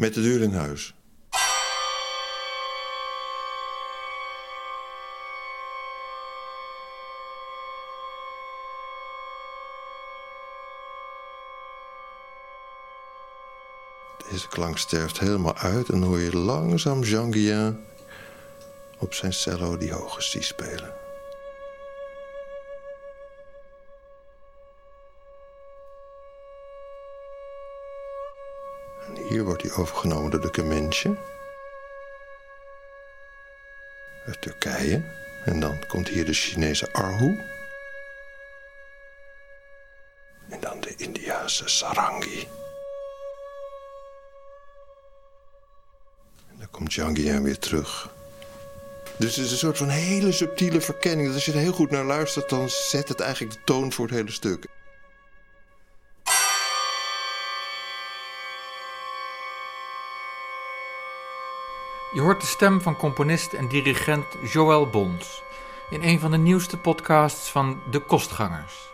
Met de deur in huis. Deze klank sterft helemaal uit en hoor je langzaam Jean Guillain op zijn cello die hoge C spelen. Hier wordt hij overgenomen door de Kemenche. Uit Turkije. En dan komt hier de Chinese Arhu. En dan de Indiase Sarangi. En dan komt Jean Guillain weer terug. Dus het is een soort van hele subtiele verkenning. Dat als je er heel goed naar luistert, dan zet het eigenlijk de toon voor het hele stuk. De stem van componist en dirigent Joël Bons in een van de nieuwste podcasts van De Kostgangers.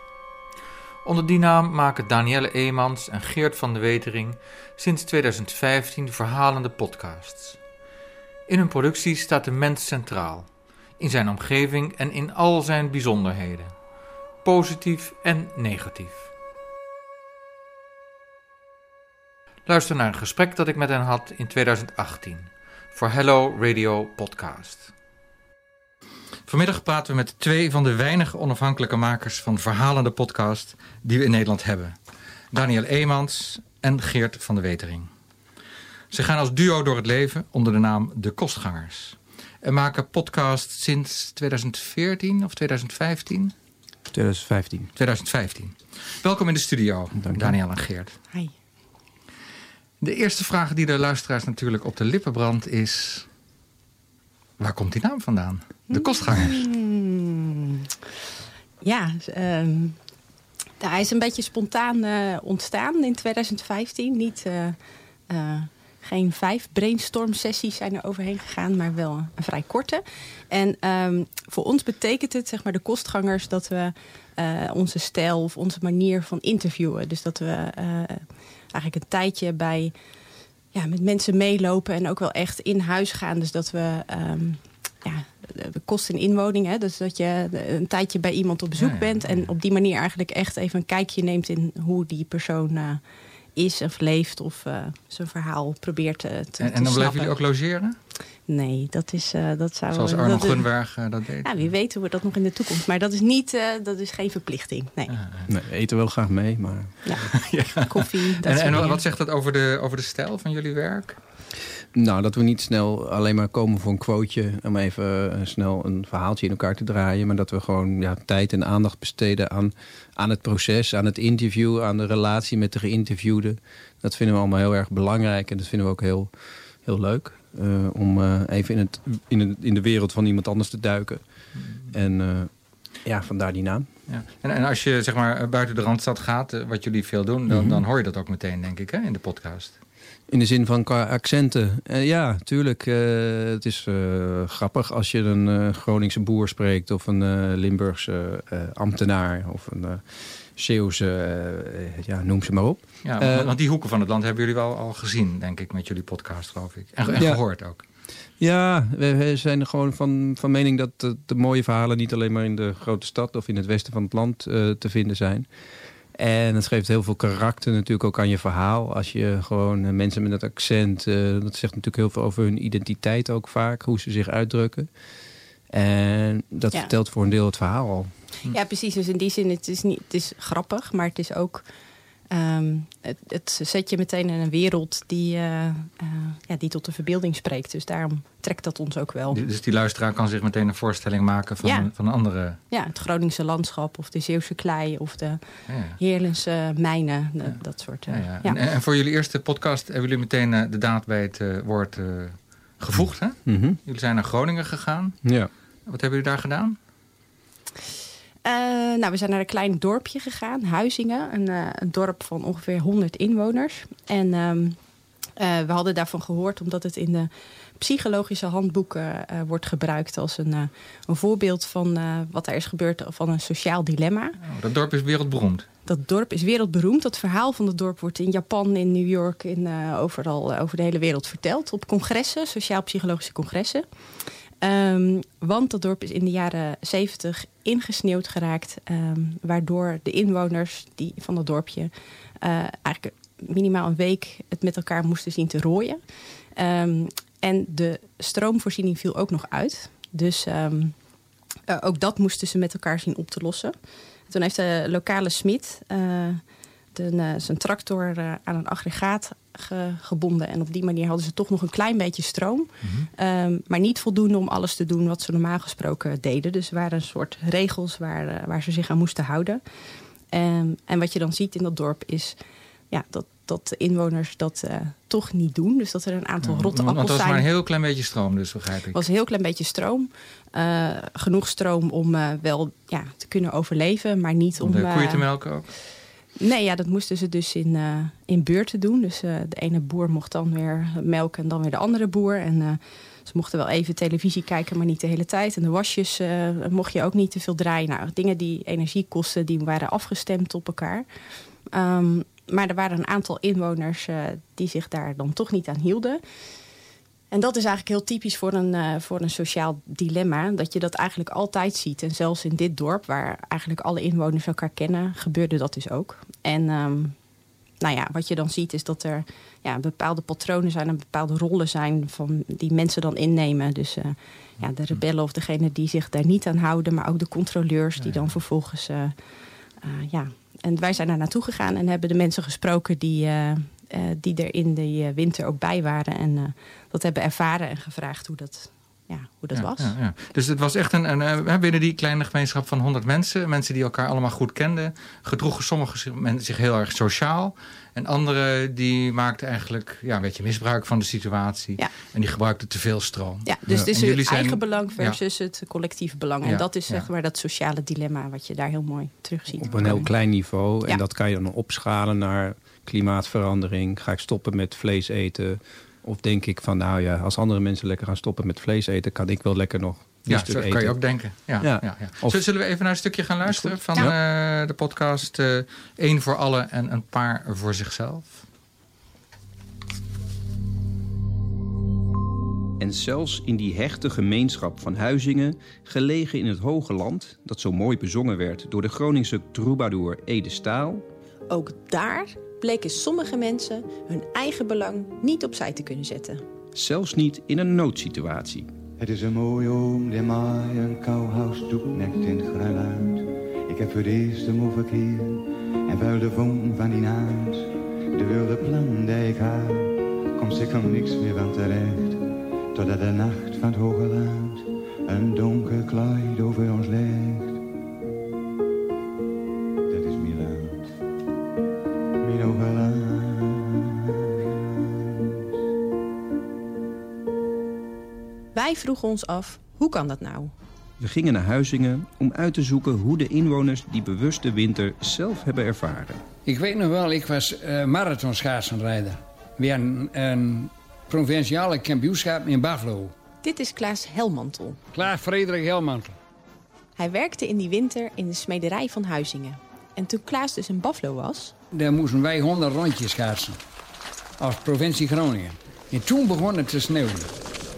Onder die naam maken Danielle Eemans en Geert van de Wetering sinds 2015 verhalende podcasts. In hun productie staat de mens centraal, in zijn omgeving en in al zijn bijzonderheden, positief en negatief. Luister naar een gesprek dat ik met hen had in 2018 voor Hello Radio Podcast. Vanmiddag praten we met twee van de weinige onafhankelijke makers van verhalende podcast die we in Nederland hebben. Daniel Eemans en Geert van de Wetering. Ze gaan als duo door het leven onder de naam De Kostgangers. En maken podcast sinds 2014 of 2015? 2015. 2015. Welkom in de studio, Daniel en Geert. Hi. De eerste vraag die de luisteraars natuurlijk op de lippen brandt is... Waar komt die naam vandaan? De kostgangers. Hmm. Ja, ehm, hij is een beetje spontaan eh, ontstaan in 2015. Niet, eh, eh, geen vijf brainstorm sessies zijn er overheen gegaan, maar wel een vrij korte. En ehm, voor ons betekent het, zeg maar, de kostgangers, dat we onze stijl of onze manier van interviewen. Dus dat we eigenlijk een tijdje bij ja, met mensen meelopen en ook wel echt in huis gaan. Dus dat we um, ja, de kosten in inwoning. Hè, dus dat je een tijdje bij iemand op bezoek bent. En op die manier eigenlijk echt even een kijkje neemt in hoe die persoon uh, is of leeft. Of uh, zijn verhaal probeert te, te En, en dan blijven jullie ook logeren? Nee, dat is uh, dat zou. Zoals Arno dat, Gunberg uh, dat deed. Ja, wie weet hoe we dat nog in de toekomst. Maar dat is niet, uh, dat is geen verplichting. Nee. Ah, nee eten wel graag mee, maar. Ja, ja. koffie. en en wat zegt dat over de, over de stijl van jullie werk? Nou, dat we niet snel alleen maar komen voor een quoteje... om even snel een verhaaltje in elkaar te draaien... maar dat we gewoon ja, tijd en aandacht besteden aan, aan het proces... aan het interview, aan de relatie met de geïnterviewde. Dat vinden we allemaal heel erg belangrijk en dat vinden we ook heel, heel leuk. Uh, om uh, even in, het, in, het, in de wereld van iemand anders te duiken. En uh, ja, vandaar die naam. Ja. En, en als je zeg maar buiten de Randstad gaat, wat jullie veel doen... Dan, mm -hmm. dan hoor je dat ook meteen, denk ik, hè, in de podcast. In de zin van qua accenten. Uh, ja, tuurlijk. Uh, het is uh, grappig als je een Groningse boer spreekt... of een Limburgse ambtenaar of een Zeeuwse, ja, noem ze maar op. Ja, want die hoeken van het land hebben jullie wel al gezien, denk ik, met jullie podcast, geloof ik. En, en ja. gehoord ook. Ja, we zijn gewoon van, van mening dat de, de, mooie verhalen... niet alleen maar in de grote stad of in het westen van het land te vinden zijn... En het geeft heel veel karakter natuurlijk ook aan je verhaal. Als je gewoon uh, mensen met dat accent... Uh, dat zegt natuurlijk heel veel over hun identiteit ook vaak. Hoe ze zich uitdrukken. En dat ja. vertelt voor een deel het verhaal al. Ja, precies. Dus in die zin, het is, niet, het is grappig, maar het is ook... Um, het, het, zet je meteen in een wereld die, uh, uh, ja, die tot de verbeelding spreekt. Dus daarom trekt dat ons ook wel. Dus die luisteraar kan zich meteen een voorstelling maken van, ja. van een andere... Ja, het Groningse landschap of de Zeeuwse klei of de ja. Heerlense mijnen. De, ja. Dat soort... Uh, ja, en, en, voor jullie eerste podcast hebben jullie meteen de daad bij het woord gevoegd. Hè? Mm -hmm. Jullie zijn naar Groningen gegaan. Ja. Wat hebben jullie daar gedaan? Uh, nou, we zijn naar een klein dorpje gegaan, Huizingen. Een, een, dorp van ongeveer 100 inwoners. En um, Uh, we hadden daarvan gehoord omdat het in de psychologische handboeken uh, wordt gebruikt als een, uh, een voorbeeld van wat er is gebeurd van een sociaal dilemma. Oh, dat dorp is wereldberoemd. Dat dorp is wereldberoemd. Dat verhaal van het dorp wordt in Japan, in New York, in, overal over de hele wereld verteld. Op congressen, sociaal-psychologische congressen. Um, want dat dorp is in de jaren 70 ingesneeuwd geraakt. Um, waardoor de inwoners die, van dat dorpje eigenlijk minimaal een week het met elkaar moesten zien te rooien. Um, en de stroomvoorziening viel ook nog uit. Dus uh, ook dat moesten ze met elkaar zien op te lossen. Toen heeft de lokale smid uh, zijn tractor aan een aggregaat ge gebonden. En op die manier hadden ze toch nog een klein beetje stroom. Mm -hmm. um, maar niet voldoende om alles te doen wat ze normaal gesproken deden. Dus er waren een soort regels waar, waar ze zich aan moesten houden. Um, en wat je dan ziet in dat dorp is ja, dat, dat de inwoners dat uh, toch niet doen. Dus dat er een aantal ja, rotte want, appels want zijn. het was maar een heel klein beetje stroom, dus begrijp ik. was een heel klein beetje stroom. Uh, genoeg stroom om uh, wel ja, te kunnen overleven, maar niet om... om de koeien te melken ook? Nee, ja, dat moesten ze dus in, uh, in beurten doen. Dus uh, de ene boer mocht dan weer melken en dan weer de andere boer. En uh, ze mochten wel even televisie kijken, maar niet de hele tijd. En de wasjes mocht je ook niet te veel draaien. Nou, dingen die energie kosten, die waren afgestemd op elkaar. Um, maar er waren een aantal inwoners die zich daar dan toch niet aan hielden. En dat is eigenlijk heel typisch voor een, uh, voor een sociaal dilemma. Dat je dat eigenlijk altijd ziet. En zelfs in dit dorp, waar eigenlijk alle inwoners elkaar kennen, gebeurde dat dus ook. En um, nou ja, wat je dan ziet is dat er ja, bepaalde patronen zijn en bepaalde rollen zijn van die mensen dan innemen. Dus uh, ja, de rebellen of degene die zich daar niet aan houden, maar ook de controleurs die dan vervolgens uh, ja, en wij zijn daar naartoe gegaan en hebben de mensen gesproken die, die er in de winter ook bij waren. En dat hebben ervaren en gevraagd hoe dat, ja, hoe dat ja, was. Ja, ja. Dus het was echt een, een, binnen die kleine gemeenschap van 100 mensen, mensen die elkaar allemaal goed kenden, gedroegen sommigen zich heel erg sociaal. En anderen die maakten eigenlijk ja, een beetje misbruik van de situatie. Ja. En die gebruikten te veel stroom. Ja, dus het is En het jullie zijn- eigen belang versus het collectieve belang. En Ja, dat is ja. zeg maar dat sociale dilemma wat je daar heel mooi terugziet. Op een heel klein niveau. En dat kan je dan opschalen naar klimaatverandering. Ga ik stoppen met vlees eten? Of denk ik van, nou ja, als andere mensen lekker gaan stoppen met vlees eten... kan ik wel lekker nog Ja, zo eten. kan je ook denken. Ja, ja. Ja. Ja, Of- Zullen we even naar een stukje gaan luisteren van eh, de podcast eh Eén voor allen en een paar voor zichzelf? En zelfs in die hechte gemeenschap van Huizingen, gelegen in het hoge land, dat zo mooi bezongen werd door de Groningse troubadour Ede Staal, Ook daar bleken sommige mensen hun eigen belang niet opzij te kunnen zetten. zelfs niet in een noodsituatie. Het is een mooie oom die mij een kouhuis toeknekt in het gruiluid. Ik heb voor het eerst hem overkeer en vuil de voon van die naad. De wilde plan die ik had, komt zeker niks meer van terecht. Totdat de nacht van het hoge land een donker kleid over ons legt. Wij vroegen ons af, hoe kan dat nou? We gingen naar Huizingen om uit te zoeken hoe de inwoners die bewuste winter zelf hebben ervaren. Ik weet nog wel, ik was uh, marathonschaatsenrijder. Weer een, een provinciale kampioenschap in Buffalo. Dit is Klaas Helmantel. Klaas Frederik Helmantel. Hij werkte in die winter in de smederij van Huizingen. En toen Klaas dus in Buffalo was, Daar moesten wij 100 rondjes schaatsen. Als provincie Groningen. En toen begon het te sneeuwen.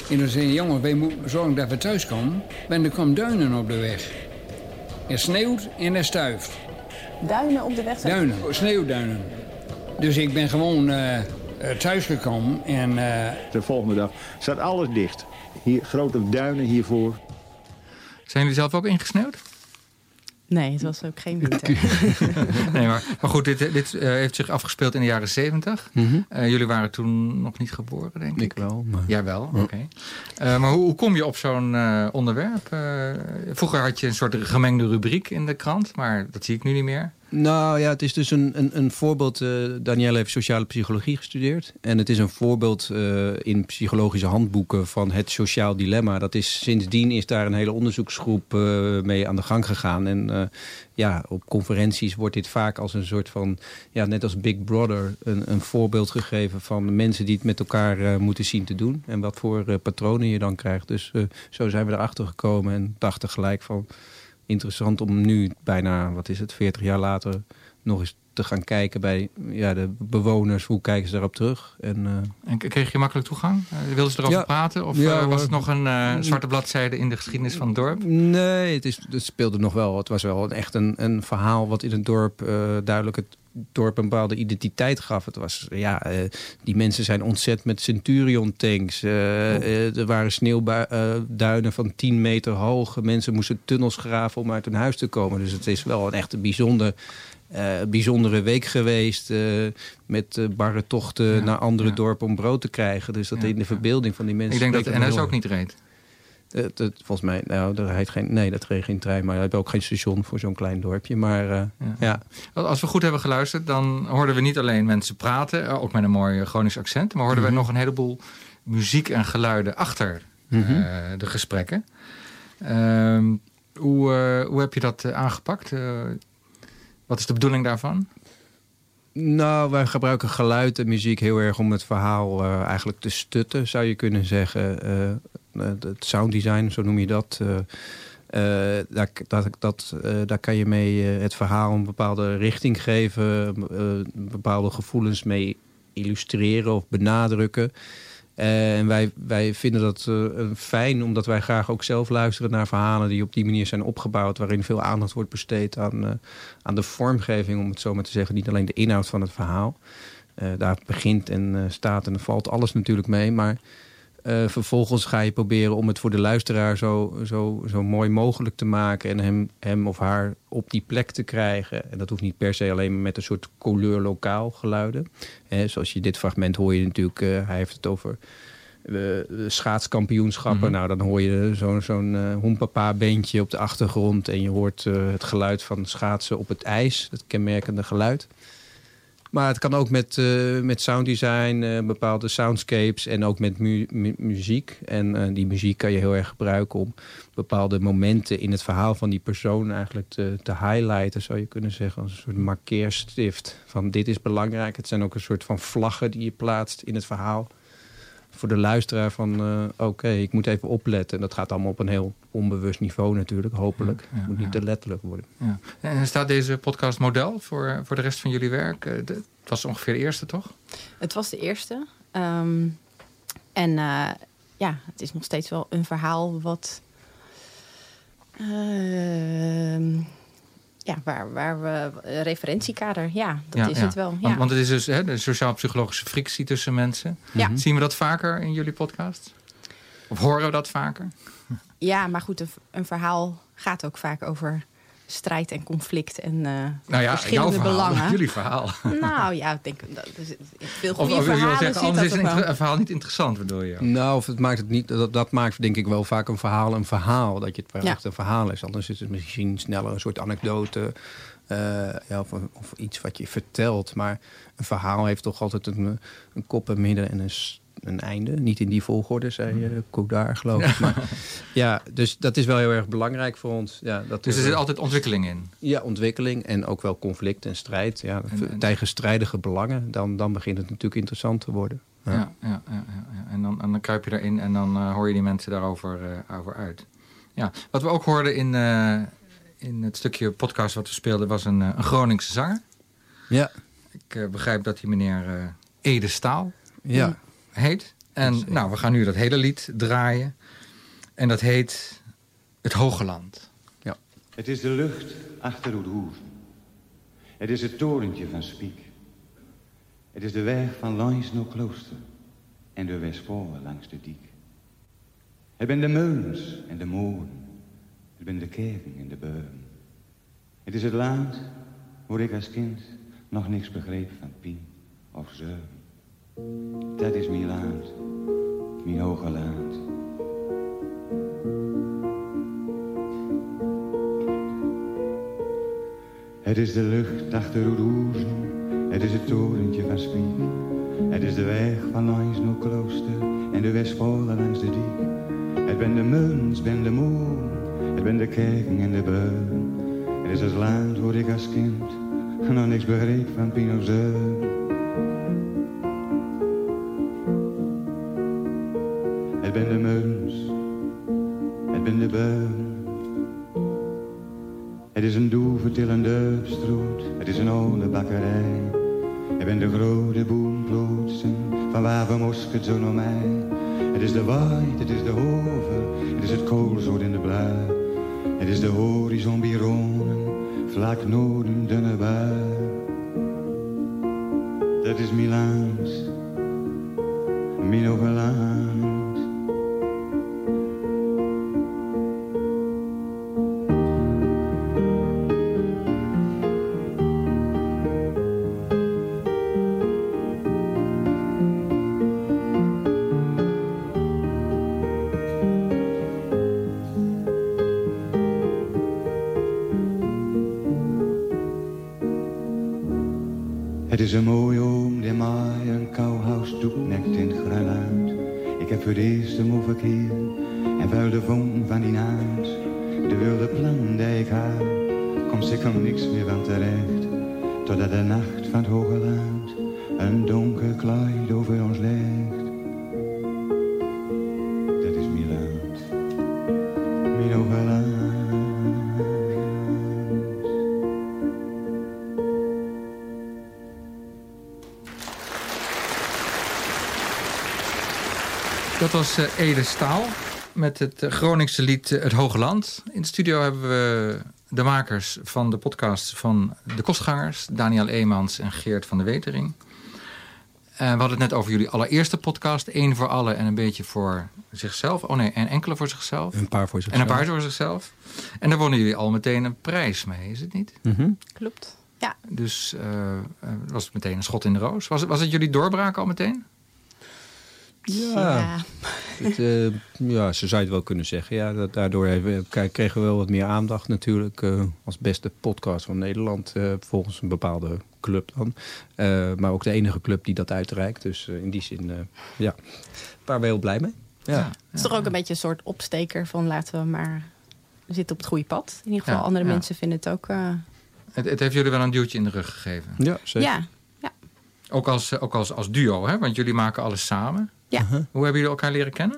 En toen zei jongen, wij moeten zorgen dat we thuis komen. Want er komen duinen op de weg. Het sneeuwt en het stuift. duinen op de weg zijn. Duinen, sneeuwduinen. Dus ik ben gewoon eh eh, thuisgekomen en... eh, De volgende dag staat alles dicht. Hier grote duinen hiervoor. Zijn jullie zelf ook ingesneeuwd? Nee, het was ook geen winter. nee, maar, maar goed, dit, dit eh, heeft zich afgespeeld in de jaren zeventig. Mhm. Eh, jullie waren toen nog niet geboren, denk ik. Ik wel, maar... Jawel, oké. Eh, maar hoe, hoe kom je op zo'n eh, onderwerp? Eh, vroeger had je een soort gemengde rubriek in de krant, maar dat zie ik nu niet meer. Nou ja, het is dus een, een, een voorbeeld. Uh, Danielle heeft sociale psychologie gestudeerd. En het is een voorbeeld uh, in psychologische handboeken van het sociaal dilemma. Dat is, sindsdien is daar een hele onderzoeksgroep uh, mee aan de gang gegaan. En ja, op conferenties wordt dit vaak als een soort van, ja, net als Big Brother, een, een voorbeeld gegeven van mensen die het met elkaar moeten zien te doen. En wat voor patronen je dan krijgt. Dus zo zijn we erachter gekomen en dachten gelijk van interessant om nu, bijna, wat is het, 40 jaar later, nog eens te gaan kijken bij ja, de bewoners. Hoe kijken ze daarop terug? En, uh... en kreeg je makkelijk toegang? Uh, wilden ze erover praten? Of ja, uh, was het nog een uh, zwarte bladzijde in de geschiedenis van het dorp? Nee, het, is, het speelde nog wel. Het was wel echt een, een verhaal wat in het dorp duidelijk het dorp een bepaalde identiteit gaf. Het was, ja, die mensen zijn ontzet met Centurion tanks. Oh. er waren sneeuwduinen van 10 meter hoog. Mensen moesten tunnels graven om uit hun huis te komen. Dus het is wel een echt bijzonder uh, bijzondere week geweest. Uh, met uh, barre tochten naar andere dorpen om brood te krijgen. Dus dat in de verbeelding van die mensen. Ik denk dat de NS ook niet reed. volgens mij, nou, er rijdt geen, nee, dat reed geen trein. Maar we hebben ook geen station voor zo'n klein dorpje. Maar ja. Als we goed hebben geluisterd, dan hoorden we niet alleen mensen praten. Ook met een mooi Gronings accent. Maar hoorden we mhm. nog een heleboel muziek en geluiden achter mhm. de gesprekken. Ehm, hoe, hoe heb je dat aangepakt? Wat is de bedoeling daarvan? Nou, wij gebruiken geluid en muziek heel erg om het verhaal uh, eigenlijk te stutten, zou je kunnen zeggen. Uh, het sounddesign, zo noem je dat. Dat, dat daar kan je mee het verhaal een bepaalde richting geven, bepaalde gevoelens mee illustreren of benadrukken. En wij, wij vinden dat uh, fijn, omdat wij graag ook zelf luisteren naar verhalen die op die manier zijn opgebouwd, waarin veel aandacht wordt besteed aan, uh, aan de vormgeving, om het zo maar te zeggen, niet alleen de inhoud van het verhaal. Daar begint en staat en valt alles natuurlijk mee, maar uh, vervolgens ga je proberen om het voor de luisteraar zo, zo, zo mooi mogelijk te maken. En hem, hem of haar op die plek te krijgen. En dat hoeft niet per se alleen maar met een soort couleur lokaal geluiden. zoals je dit fragment hoor je natuurlijk, uh, hij heeft het over uh, schaatskampioenschappen. Mhm. Nou, dan hoor je zo'n zo'n uh, hoempapa-beentje op de achtergrond. En je hoort het geluid van schaatsen op het ijs, het kenmerkende geluid. Maar het kan ook met, uh, met sounddesign, uh, bepaalde soundscapes en ook met mu mu muziek. En uh, die muziek kan je heel erg gebruiken om bepaalde momenten in het verhaal van die persoon eigenlijk te, te highlighten, zou je kunnen zeggen. Als een soort markeerstift van dit is belangrijk. Het zijn ook een soort van vlaggen die je plaatst in het verhaal voor de luisteraar van... Uh, oké, ik moet even opletten. En dat gaat allemaal op een heel onbewust niveau natuurlijk, hopelijk. het moet niet te letterlijk worden. Ja. En staat deze podcast model voor, voor de rest van jullie werk? Eh, het was ongeveer de eerste, toch? Het was de eerste. Um, en uh, ja, het is nog steeds wel een verhaal wat... Uh, ja, waar, waar we referentiekader, ja, dat is het wel. Ja. Want, want, het is dus hè, de sociaal-psychologische frictie tussen mensen. Ja. Zien we dat vaker in jullie podcast? Of horen we dat vaker? Ja, maar goed, een, een verhaal gaat ook vaak over strijd en conflict en uh, nou ja, verschillende verhaal, belangen. Jullie verhaal. Nou ja, ik denk dat is veel goede of, of verhalen zeggen, anders is een, verhaal niet interessant, bedoel je? Nou, of het maakt het niet. Dat, dat maakt denk ik wel vaak een verhaal een verhaal. Dat je het echt een verhaal is. Anders is het misschien sneller een soort anekdote. Uh, ja, of, of, iets wat je vertelt. Maar een verhaal heeft toch altijd een, een kop, en midden en een een einde. Niet in die volgorde, zei uh, Kodar, geloof ik. Maar, ja, dus dat is wel heel erg belangrijk voor ons. Ja, dat dus er zit altijd ontwikkeling in? Ja, ontwikkeling en ook wel conflict en strijd. Ja, en, tegenstrijdige belangen, dan, dan begint het natuurlijk interessant te worden. Ja, ja, ja, ja, ja. En, dan, en dan kruip je erin en dan uh, hoor je die mensen daarover uh, over uit. Ja, wat we ook hoorden in, uh, in het stukje podcast wat we speelden... was een, een Groningse zanger. Ja. Ik begrijp dat die meneer Ede Staal... Ja heet. En nou, we gaan nu dat hele lied draaien. En dat heet Het Hoge Land. Ja. Het is de lucht achter Oedhoeven. Het is het torentje van Spiek. Het is de weg van langs naar Klooster. En de Westvoorn langs de diek. Het ben de meulens en de molen. Het ben de kerken en de beuren. Het is het land waar ik als kind nog niks begreep van pien of zeun. Dat is mijn land, mijn hoge land. Het is de lucht achter Roeroezen, het is het torentje van Spiek. Het is de weg van langs klooster en de Westvolle langs de diek. Het ben de muns, ben de moer, het ben de kerken en de beun. Het is het land waar ik als kind nog niks begreep van Pinozeun. Het ben de muns, het ben de beun. Het is een doevertillende stroot, het is een oude bakkerij. Het ben de grote boomplotsen van waar we mosket zo naar mij. Het is de waait, het is de hoven, het is het koolzoot in de blauw. Het is de horizon bironen, vlak noorden Dat was eh, Ede Staal met het eh, Groningse lied eh, Het Hoge Land. In de studio hebben we de makers van de podcast van De Kostgangers... Daniel Eemans en Geert van de Wetering. Eh, we hadden het net over jullie allereerste podcast. één voor allen en een beetje voor zichzelf. Oh nee, en enkele voor zichzelf. Een paar voor En zichzelf. een paar voor zichzelf. En daar wonnen jullie al meteen een prijs mee, is het niet? Mhm. Klopt. Ja, Dus eh, eh, was het meteen een schot in de roos. Was het, was het jullie doorbraak al meteen? Ja, het, eh, ja, zo zou je het wel kunnen zeggen. Ja, dat, daardoor hebben, kijk, kregen we wel wat meer aandacht natuurlijk. eh, als beste podcast van Nederland, eh, volgens een bepaalde club dan. Eh, maar ook de enige club die dat uitreikt. Dus in die zin, eh, ja, waren we heel blij mee. Ja. Het is toch ook een beetje een soort opsteker van laten we maar zitten op het goede pad. In ieder geval, Ja, andere ja. mensen vinden het ook... eh, Het, het heeft jullie wel een duwtje in de rug gegeven. Ja, zeker. ja, Ook als, ook als, als duo, hè? want jullie maken alles samen. Ja. Uh-huh. Hoe hebben jullie elkaar leren kennen?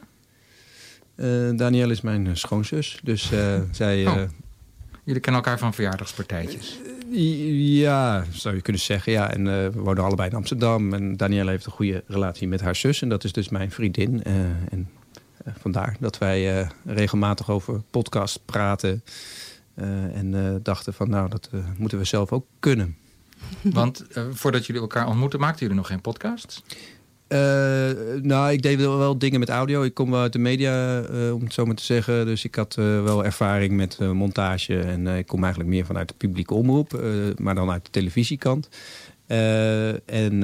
Eh, Danielle is mijn eh, schoonzus. Dus eh, zij... Oh. eh, Jullie kennen elkaar van verjaardagspartijtjes. Ja, zou je kunnen zeggen. Ja. En eh, we wonen allebei in Amsterdam. En Danielle heeft een goede relatie met haar zus. En dat is dus mijn vriendin. Eh, en vandaar dat wij eh, regelmatig over podcast praten. Eh, en eh, dachten van, nou, dat moeten we zelf ook kunnen. Want eh, voordat jullie elkaar ontmoetten, maakten jullie nog geen podcasts? Eh, nou, ik deed wel, dingen met audio. Ik kom wel uit de media, eh, om het zo maar te zeggen. Dus ik had eh, wel ervaring met montage. En ik kom eigenlijk meer vanuit de publieke omroep. maar dan uit de televisiekant. En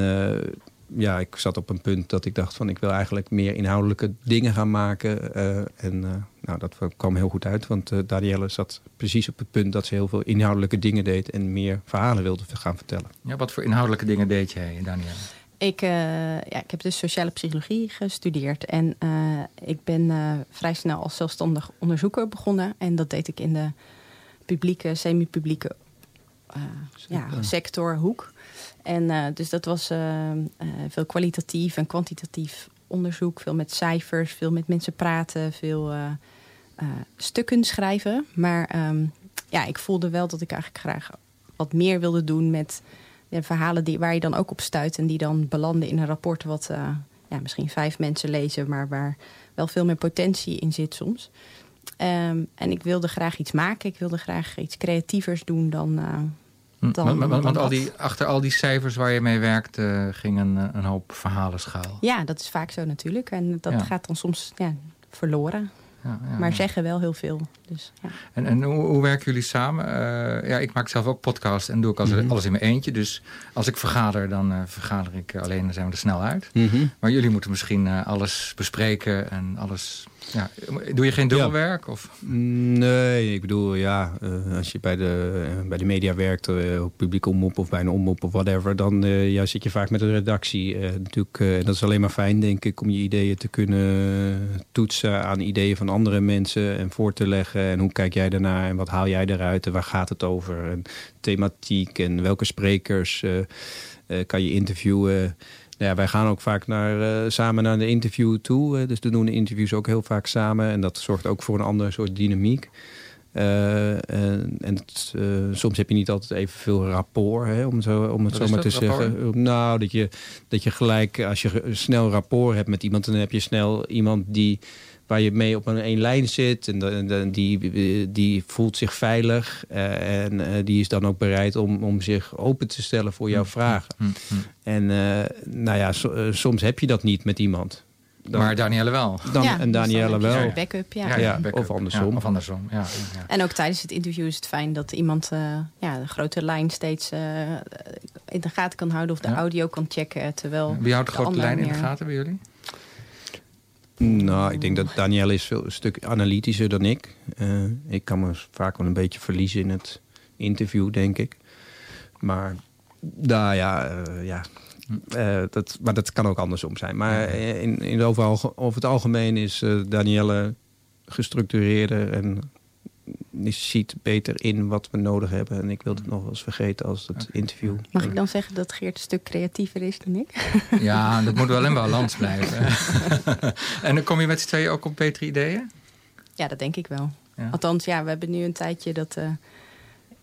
ja, ik zat op een punt dat ik dacht van... ik wil eigenlijk meer inhoudelijke dingen gaan maken. En nou, dat kwam heel goed uit. Want Danielle zat precies op het punt dat ze heel veel inhoudelijke dingen deed... en meer verhalen wilde gaan vertellen. Ja, wat voor inhoudelijke dingen deed jij, Daniel? Ik, eh, ja, ik heb dus sociale psychologie gestudeerd. En eh, ik ben eh, vrij snel als zelfstandig onderzoeker begonnen. En dat deed ik in de publieke, semi-publieke ja, sectorhoek. En dus dat was veel kwalitatief en kwantitatief onderzoek. Veel met cijfers, veel met mensen praten, veel stukken schrijven. Maar ehm, ja, ik voelde wel dat ik eigenlijk graag wat meer wilde doen met ja, verhalen die, waar je dan ook op stuit. En die dan belanden in een rapport wat eh, ja, misschien vijf mensen lezen, maar waar wel veel meer potentie in zit soms. Ehm, en ik wilde graag iets maken. Ik wilde graag iets creatievers doen dan. eh, Hm, Dan- want want- want dan al die, achter al die cijfers waar je mee werkt, eh, ging een, een hoop verhalen schuil. ja, dat is vaak zo natuurlijk. En dat Ja. gaat dan soms ja, verloren. Ja, ja, maar zeggen wel heel veel. Dus, ja. En, en hoe, hoe werken jullie samen? Eh, ja, ik maak zelf ook podcast en doe ik alles, Mhm. alles in mijn eentje. Dus als ik vergader, dan eh, vergader ik alleen. Dan zijn we er snel uit. Mhm. Maar jullie moeten misschien eh, alles bespreken en alles... Ja, doe je geen dubbelwerk? Of? Nee, ik bedoel, ja, eh, als je bij de, eh, bij de media werkt, eh, op publiek omroep of bij een omroep of whatever, dan ja, zit je vaak met een redactie. natuurlijk, en dat is alleen maar fijn, denk ik, om je ideeën te kunnen toetsen aan ideeën van andere mensen en voor te leggen. En hoe kijk jij daarnaar en wat haal jij eruit en waar gaat het over? En thematiek en welke sprekers kan je interviewen? Nou ja, wij gaan ook vaak naar, eh, samen naar de interview toe. dus we doen de interviews ook heel vaak samen. En dat zorgt ook voor een andere soort dynamiek. Eh, en en het, eh, soms heb je niet altijd evenveel rapport, hè, om, zo, om het Wat zo maar te rapport? zeggen. Nou, dat je, dat je gelijk, als je snel rapport hebt met iemand... dan heb je snel iemand die, waar je mee op een één lijn zit. En de, de- die, die voelt zich veilig. eh, en eh, die is dan ook bereid om, om zich open te stellen voor jouw vragen. Hm, hm. En eh, nou ja, so- soms heb je dat niet met iemand. Dan, Maar Danielle wel. dan, Ja, en dan Danielle heb je wel. backup, ja. Ja, backup. of andersom. Ja, of andersom, ja. ja, ja. En ook tijdens het interview is het fijn dat iemand eh, ja, de grote lijn steeds eh, in de gaten kan houden of de Ja. audio kan checken. Terwijl Wie houdt de grote lijn in de gaten bij jullie? Nou, ik denk dat Danielle is veel, een stuk analytischer dan ik. Eh, ik kan me vaak wel een beetje verliezen in het interview, denk ik. Maar, nou ja, eh, ja. Eh, dat, maar dat kan ook andersom zijn. Maar in, in overal, over het algemeen is Danielle gestructureerder en ziet beter in wat we nodig hebben. En ik wil het nog wel eens vergeten als het interview. Mag ik dan zeggen dat Geert een stuk creatiever is dan ik? Ja, dat moet wel in balans blijven. en dan kom je met z'n tweeën ook op betere ideeën? Ja, dat denk ik wel. Ja. Althans, ja, we hebben nu een tijdje dat eh,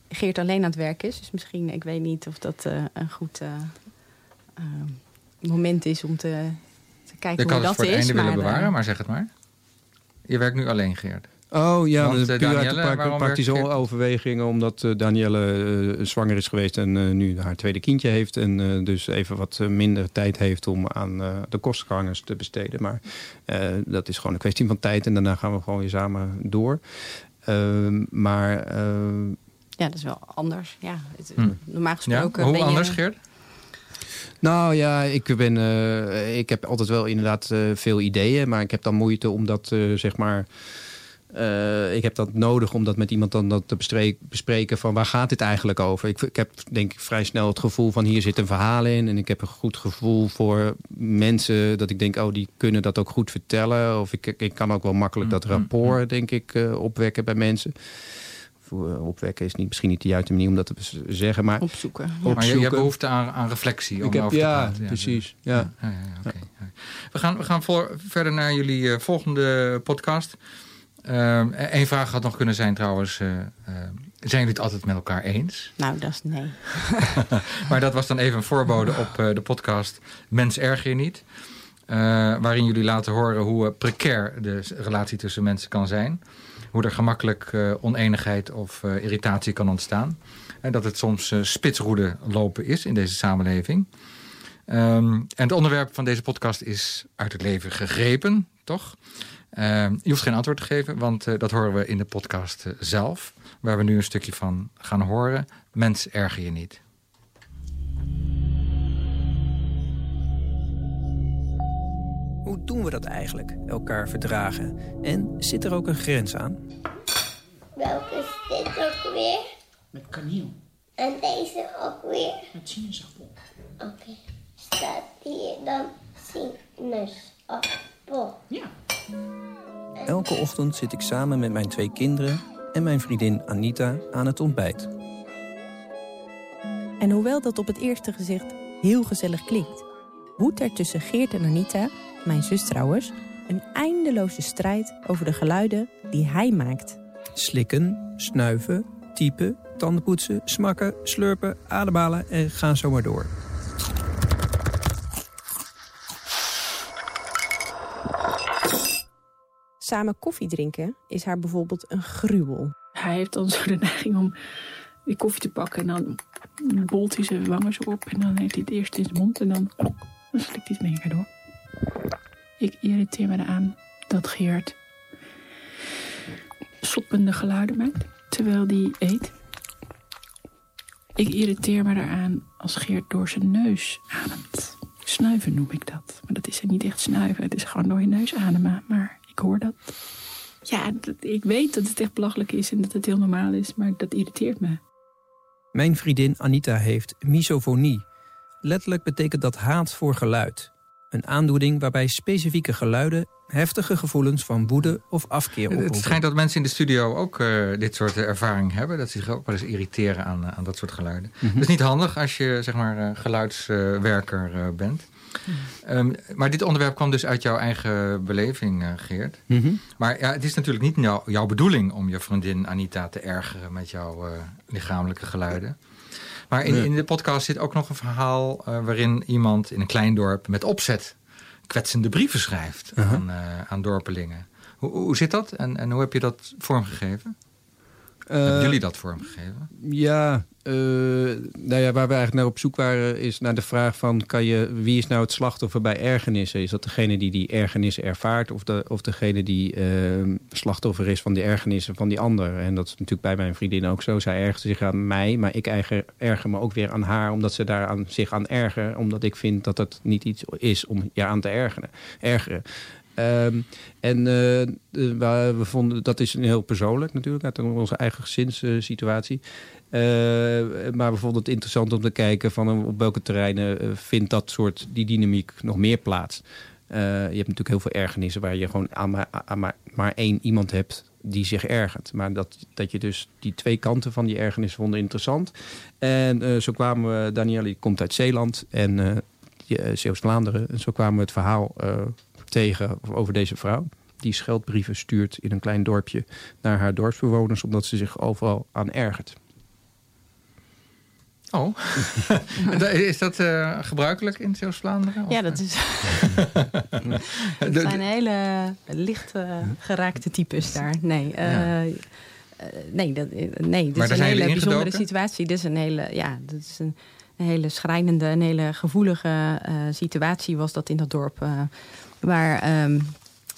Geert alleen aan het werk is. Dus misschien, ik weet niet of dat eh, een goed eh, moment is om te, te kijken Ik hoe had het dat voor het is. einde willen maar, eh, bewaren, maar zeg het maar. Je werkt nu alleen, Geert. Oh ja, Want, eh, puur uit Danielle, de pra- waarom praktische werkt Geert? overwegingen. Omdat eh, Danielle eh, zwanger is geweest en eh, nu haar tweede kindje heeft. En eh, dus even wat eh, minder tijd heeft om aan eh, de kostgangers te besteden. Maar eh, dat is gewoon een kwestie van tijd. En daarna gaan we gewoon weer samen door. Ehm, maar eh, ja, dat is wel anders. Ja, het, Hm. Normaal Ja? gesproken Hoe ben je- anders, Geert? Nou ja, ik, ben, eh, ik heb altijd wel inderdaad eh, veel ideeën. Maar ik heb dan moeite om dat, eh, zeg maar... eh, ik heb dat nodig om dat met iemand dan dat te bespreken van waar gaat dit eigenlijk over. Ik, ik heb denk ik vrij snel het gevoel van hier zit een verhaal in. En ik heb een goed gevoel voor mensen dat ik denk, oh die kunnen dat ook goed vertellen. Of ik, ik kan ook wel makkelijk dat Mm, mm, rapport denk ik eh, opwekken bij mensen. Eh, opwekken is niet, misschien niet de juiste manier om dat te zeggen. Maar opzoeken. Ja. Maar je, je hebt behoefte aan, aan reflectie om ik heb, te ja, praten. precies. Ja. Ja, ja, ja. We gaan, we gaan voor, verder naar jullie volgende podcast. Eén vraag had nog kunnen zijn trouwens. eh, eh, zijn jullie het altijd met elkaar eens? Nou, dat is nee. Maar dat was dan even een voorbode op eh, de podcast Mens erger je niet. Eh, waarin jullie laten horen hoe precair de relatie tussen mensen kan zijn. Hoe er gemakkelijk oneenigheid of irritatie kan ontstaan. En dat het soms spitsroede lopen is in deze samenleving. Ehm, en het onderwerp van deze podcast is uit het leven gegrepen, toch? Ehm, je hoeft geen antwoord te geven, want eh, dat horen we in de podcast eh, zelf. Waar we nu een stukje van gaan horen. Mens erger je niet. Hoe doen we dat eigenlijk, elkaar verdragen? En zit er ook een grens aan? Welke is dit ook weer? Met kaneel. En deze ook weer? Met sinaasappel. Oké. Staat hier dan sinaasappel? Ja. Elke ochtend zit ik samen met mijn twee kinderen en mijn vriendin Anita aan het ontbijt. En hoewel dat op het eerste gezicht heel gezellig klinkt, woedt er tussen Geert en Anita, mijn zus trouwens, een eindeloze strijd over de geluiden die hij maakt. Slikken, snuiven, typen, tandenpoetsen, smakken, slurpen, ademhalen en gaan zo maar door. Samen koffie drinken is haar bijvoorbeeld een gruwel. Hij heeft dan zo de neiging om die koffie te pakken. En dan bolt hij zijn wangen zo op. En dan heeft hij het eerst in zijn mond. En dan, dan slikt hij het meer door. Ik irriteer me eraan dat Geert soppende geluiden maakt terwijl die eet. Ik irriteer me eraan als Geert door zijn neus ademt. Snuiven noem ik dat. Maar dat is er niet echt snuiven. Het is gewoon door je neus ademen. Maar ik hoor dat. Ja, ik weet dat het echt belachelijk is en dat het heel normaal is. Maar dat irriteert me. Mijn vriendin Anita heeft misofonie. Letterlijk betekent dat haat voor geluid. Een aandoening waarbij specifieke geluiden heftige gevoelens van woede of afkeer Het oproepen. schijnt dat mensen in de studio ook eh, dit soort eh, ervaring hebben. Dat ze zich ook wel eens irriteren aan, eh, aan dat soort geluiden. Mhm. Dat is niet handig als je zeg maar eh, geluidswerker eh, bent. Ehm, maar dit onderwerp kwam dus uit jouw eigen beleving, eh, Geert. Mhm. Maar ja, het is natuurlijk niet jou- jouw bedoeling om je vriendin Anita te ergeren met jouw eh, lichamelijke geluiden. Maar in, in de podcast zit ook nog een verhaal eh, waarin iemand in een klein dorp met opzet kwetsende brieven schrijft aan, aan dorpelingen. Hoe, hoe zit dat en, en hoe heb je dat vormgegeven? Hebben Eh, jullie dat vormgegeven? Ja, eh, nou ja, waar we eigenlijk naar op zoek waren is naar de vraag van... Kan je, wie is nou het slachtoffer bij ergernissen? Is dat degene die die ergernissen ervaart... of, de, of degene die eh, slachtoffer is van die ergernissen van die ander? En dat is natuurlijk bij mijn vriendin ook zo. Zij ergert zich aan mij, maar ik erger, erger me ook weer aan haar... omdat ze daar aan, zich aan ergeren. Omdat ik vind dat het niet iets is om je aan te ergeren. ergeren. Ehm, en eh, eh, we vonden, dat is heel persoonlijk natuurlijk, uit onze eigen gezinssituatie. Eh, maar we vonden het interessant om te kijken van op welke terreinen vindt dat soort die dynamiek nog meer plaats. Je hebt natuurlijk heel veel ergernissen waar je gewoon aan maar, maar, maar één iemand hebt die zich ergert. Maar dat, dat je dus die twee kanten van die ergernis vonden interessant. En zo kwamen we, Danielle komt uit Zeeland en eh, Zeeuws-Vlaanderen. En zo kwamen we het verhaal tegen over deze vrouw. Die scheldbrieven stuurt in een klein dorpje naar haar dorpsbewoners... omdat ze zich overal aan ergert. Oh, is dat eh, gebruikelijk in Zeeuws-Vlaanderen? Ja, dat is. Het zijn hele licht eh, geraakte types daar. Nee, eh, Ja. eh, nee, dat, nee dit Maar is daar een zijn hele bijzondere situatie. Dit is een hele, ja, dit is een, een hele schrijnende, een hele gevoelige eh, situatie was dat in dat dorp. Waar ehm,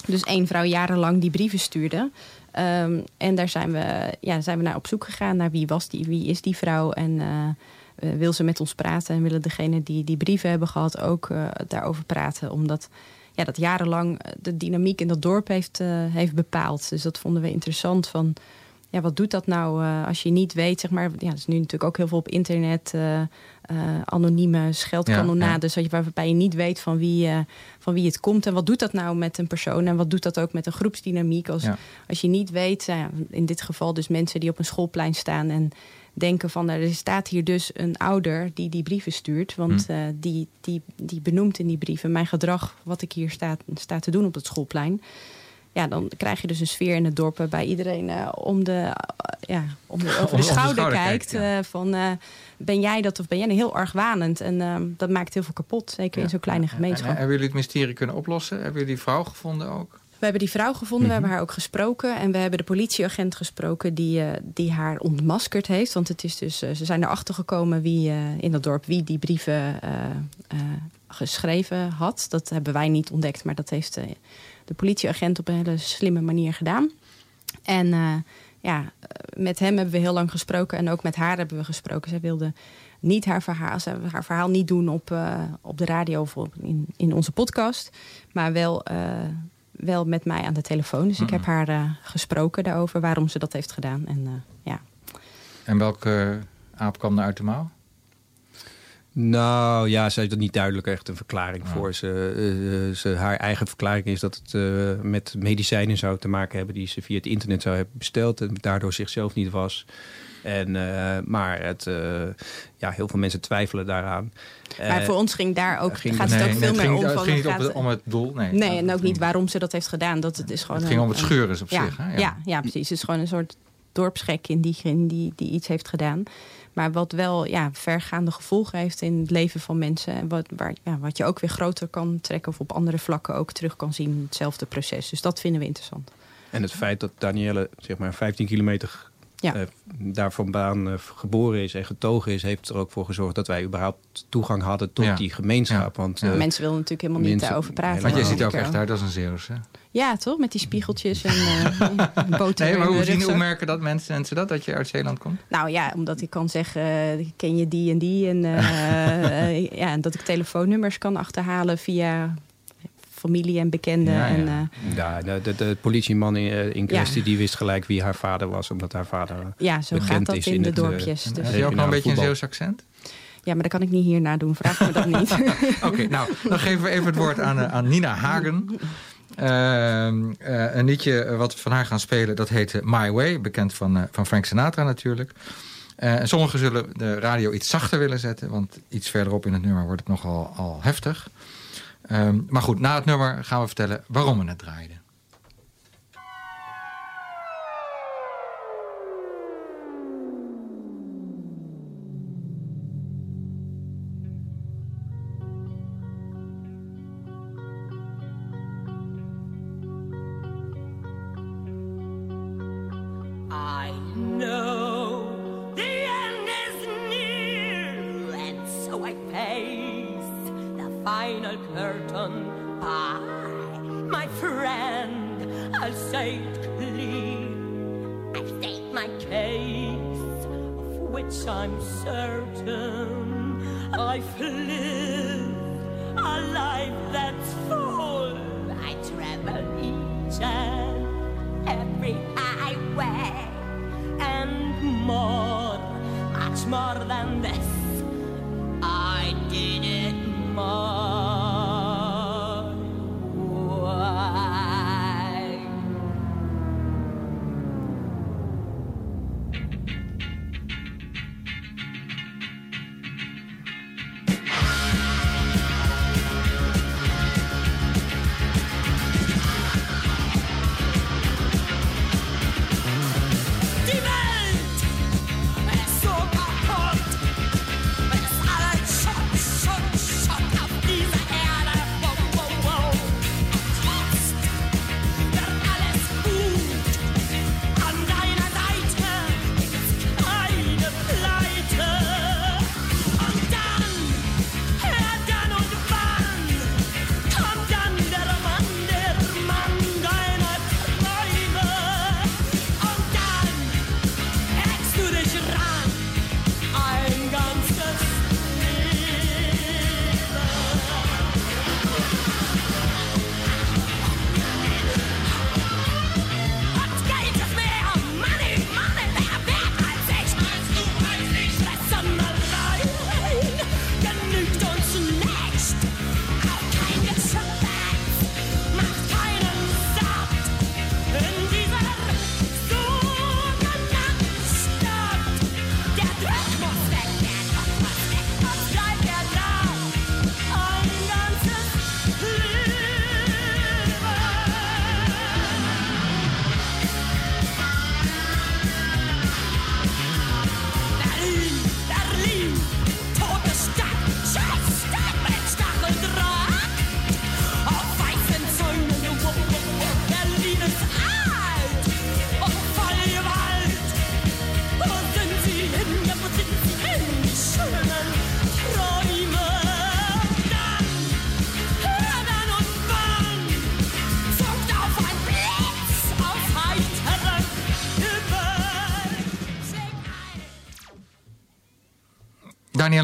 dus één vrouw jarenlang die brieven stuurde. Ehm, en daar zijn we, ja, zijn we naar op zoek gegaan naar wie was die, wie is die vrouw en eh, eh, wil ze met ons praten en willen degene die die brieven hebben gehad ook eh, daarover praten, omdat ja, dat jarenlang de dynamiek in dat dorp heeft, heeft bepaald. Dus dat vonden we interessant van ja, wat doet dat nou eh, als je niet weet, zeg maar, ja, er is nu natuurlijk ook heel veel op internet, eh, eh, anonieme scheldkanonades, ja, waarbij je niet weet van wie, van wie het komt. En wat doet dat nou met een persoon? En wat doet dat ook met een groepsdynamiek? Als, Ja. als je niet weet, nou ja, in dit geval dus mensen die op een schoolplein staan en denken van nou, er staat hier dus een ouder die die brieven stuurt, want Hm. die, die, die benoemt in die brieven mijn gedrag, wat ik hier sta, sta te doen op het schoolplein ja, dan krijg je dus een sfeer in het dorp waarbij iedereen eh, om de, eh, ja, om de, over Om de de schouder, kijkt. kijkt, eh, van ben jij dat of ben jij? Heel argwanend. En eh, dat maakt heel veel kapot. Zeker in zo'n kleine gemeenschap. En, hebben jullie het mysterie kunnen oplossen? Hebben jullie die vrouw gevonden ook? We hebben die vrouw gevonden, we hebben haar ook gesproken. En we hebben de politieagent gesproken die, die haar ontmaskerd heeft. Want het is dus, ze zijn erachter gekomen wie in dat dorp wie die brieven geschreven had. Dat hebben wij niet ontdekt, maar dat heeft de politieagent op een hele slimme manier gedaan. En eh, ja, met hem hebben we heel lang gesproken en ook met haar hebben we gesproken. Zij wilde niet haar verhaal, zij wilde haar verhaal niet doen op, eh, op de radio of op- in, in onze podcast, maar wel, eh, wel met mij aan de telefoon. Dus ik heb haar eh, gesproken daarover waarom ze dat heeft gedaan. En ja, En welke aap kwam er uit de mouw? Nou ja, ze heeft er niet duidelijk echt een verklaring voor. Ze, eh, ze, haar eigen verklaring is dat het eh, met medicijnen zou te maken hebben... die ze via het internet zou hebben besteld... en daardoor zichzelf niet was. En, eh, maar het, eh, ja, heel veel mensen twijfelen daaraan. maar voor ons ging daar ook, ging- gaat het Nee, ook nee, veel het meer ging, om het ging niet gaat- het, om het doel. Nee, Nee, en ook niet waarom ze dat heeft gedaan. Dat het is gewoon Het ging een- om het scheuren op ja, zich, hè? Ja. Ja. Ja, precies. Het is gewoon een soort dorpsgek in die, in die, die iets heeft gedaan. Maar wat wel ja, vergaande gevolgen heeft in het leven van mensen. En wat, waar, ja, wat je ook weer groter kan trekken of op andere vlakken ook terug kan zien. Hetzelfde proces. Dus dat vinden we interessant. En het feit dat Danielle zeg maar 15 kilometer Ja. eh, daar vandaan eh, geboren is en getogen is, heeft er ook voor gezorgd dat wij überhaupt toegang hadden tot Ja. die gemeenschap. Ja. Want Ja. eh, Mensen willen natuurlijk helemaal niet daarover praten. Want jij ziet er ook echt uit als een Zeeuws, hè? Ja, toch? Met die spiegeltjes en eh boter Nee, maar hoe, zien, hoe merken dat mensen, mensen dat, dat je uit Zeeland komt? Nou ja, omdat ik kan zeggen, ken je die en die. En ja, en dat ik telefoonnummers kan achterhalen via familie en bekenden. Ja, ja. En, eh, Ja, de, de, de politieman in, eh, in kwestie die wist gelijk wie haar vader was, omdat haar vader Ja, zo bekend gaat dat is in de het, eh, dorpjes. Dus- Heb je ook nog een beetje een. Zeeuws accent? ja, maar dat kan ik niet hier nadoen. Vraag me dat niet. Oké, nou, dan geven we even het woord aan, aan Nina Hagen. Ehm, eh, een liedje wat we van haar gaan spelen, dat heet My Way. Bekend van, van Frank Sinatra natuurlijk. Eh, en sommigen zullen de radio iets zachter willen zetten... want iets verderop in het nummer wordt het nogal al heftig. Ehm, maar goed, na het nummer gaan we vertellen waarom we het draaiden.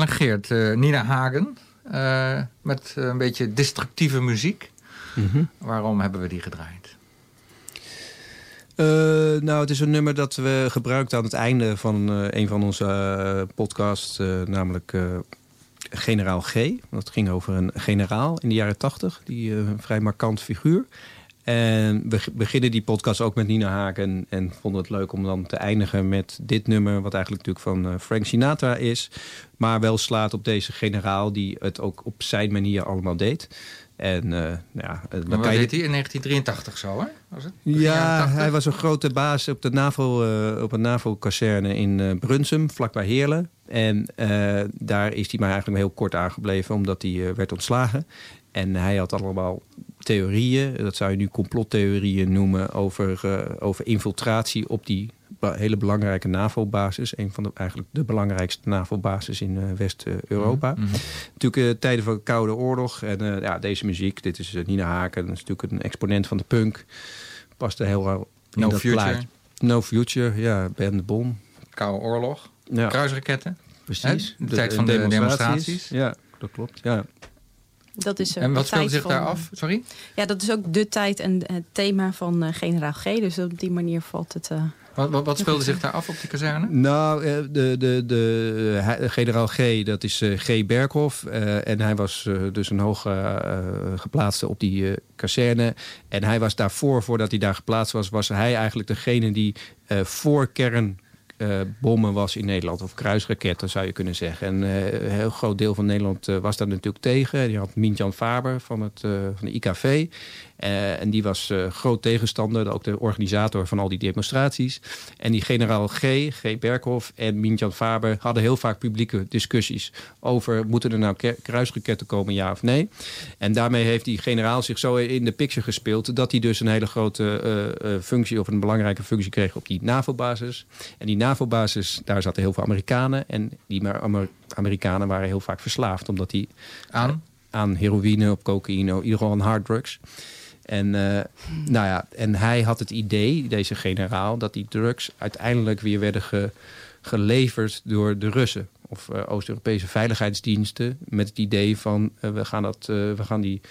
Geert, eh, Nina Hagen. eh, met eh, een beetje destructieve muziek. Mhm. Waarom hebben we die gedraaid? Nou, het is een nummer dat we gebruikten aan het einde van een van onze podcasts, namelijk Generaal G. Dat ging over een generaal in de jaren tachtig, die een vrij markant figuur. En we beginnen die podcast ook met Nina Hagen en vonden het leuk om dan te eindigen met dit nummer, wat eigenlijk natuurlijk van eh, Frank Sinatra is, maar wel slaat op deze generaal die het ook op zijn manier allemaal deed. En eh, nou ja, eh, Wat je deed hij in 1983 zo, hè? Was het? Ja, 80? hij was een grote baas op, de NAVO, op een NAVO-kazerne in eh, Brunsum, vlakbij Heerlen. En daar is hij maar eigenlijk heel kort aangebleven, omdat hij werd ontslagen. En hij had allemaal theorieën, dat zou je nu complottheorieën noemen, over, eh, over infiltratie op die hele belangrijke NAVO-basis. Een van de eigenlijk de belangrijkste NAVO-basis in eh, West-Europa. Mhm. Natuurlijk eh, tijden van de Koude Oorlog. En ja, deze muziek, dit is Nina Haken. Dat is natuurlijk een exponent van de punk. Past er heel wel in No dat Future. No Future, ja, Ben de Bom. Koude Oorlog. Ja. Kruisraketten. Precies. Hè? De tijd van de demonstraties. Ja, dat klopt. Ja. Dat is, eh, En wat speelde zich daar af? Sorry? Ja, dat is ook de tijd en het thema van eh, generaal G. Dus op die manier valt het... eh, Wat, wat, wat speelde zich daar af op die kazerne? Nou, eh, de, de, de, generaal G, dat is eh, G. Berghoff. eh, en hij was eh, dus een hoog eh, eh, geplaatste op die eh, kazerne. En hij was daarvoor, voordat hij daar geplaatst was... was hij eigenlijk degene die eh, voor kern... eh, bommen was in Nederland, of kruisraketten zou je kunnen zeggen. En eh, een heel groot deel van Nederland eh, was daar natuurlijk tegen. Die had Mintjan Faber van, het, van de IKV. Eh, en die was eh, groot tegenstander, ook de organisator van al die demonstraties. En die generaal G, G. Berghoff en Mintjan Faber hadden heel vaak publieke discussies over moeten er nou ke- kruisraketten komen, ja of nee. En daarmee heeft die generaal zich zo in de picture gespeeld dat hij dus een hele grote eh, functie of een belangrijke functie kreeg op die NAVO-basis. En die NAVO-basis, daar zaten heel veel Amerikanen. En die Amer- Amerikanen waren heel vaak verslaafd, omdat die aan, aan heroïne, op cocaïne, in ieder geval aan harddrugs. En, eh, nou ja, en hij had het idee, deze generaal, dat die drugs uiteindelijk weer werden ge- geleverd door de Russen of eh, Oost-Europese veiligheidsdiensten. Met het idee van eh, we gaan dat, we gaan die.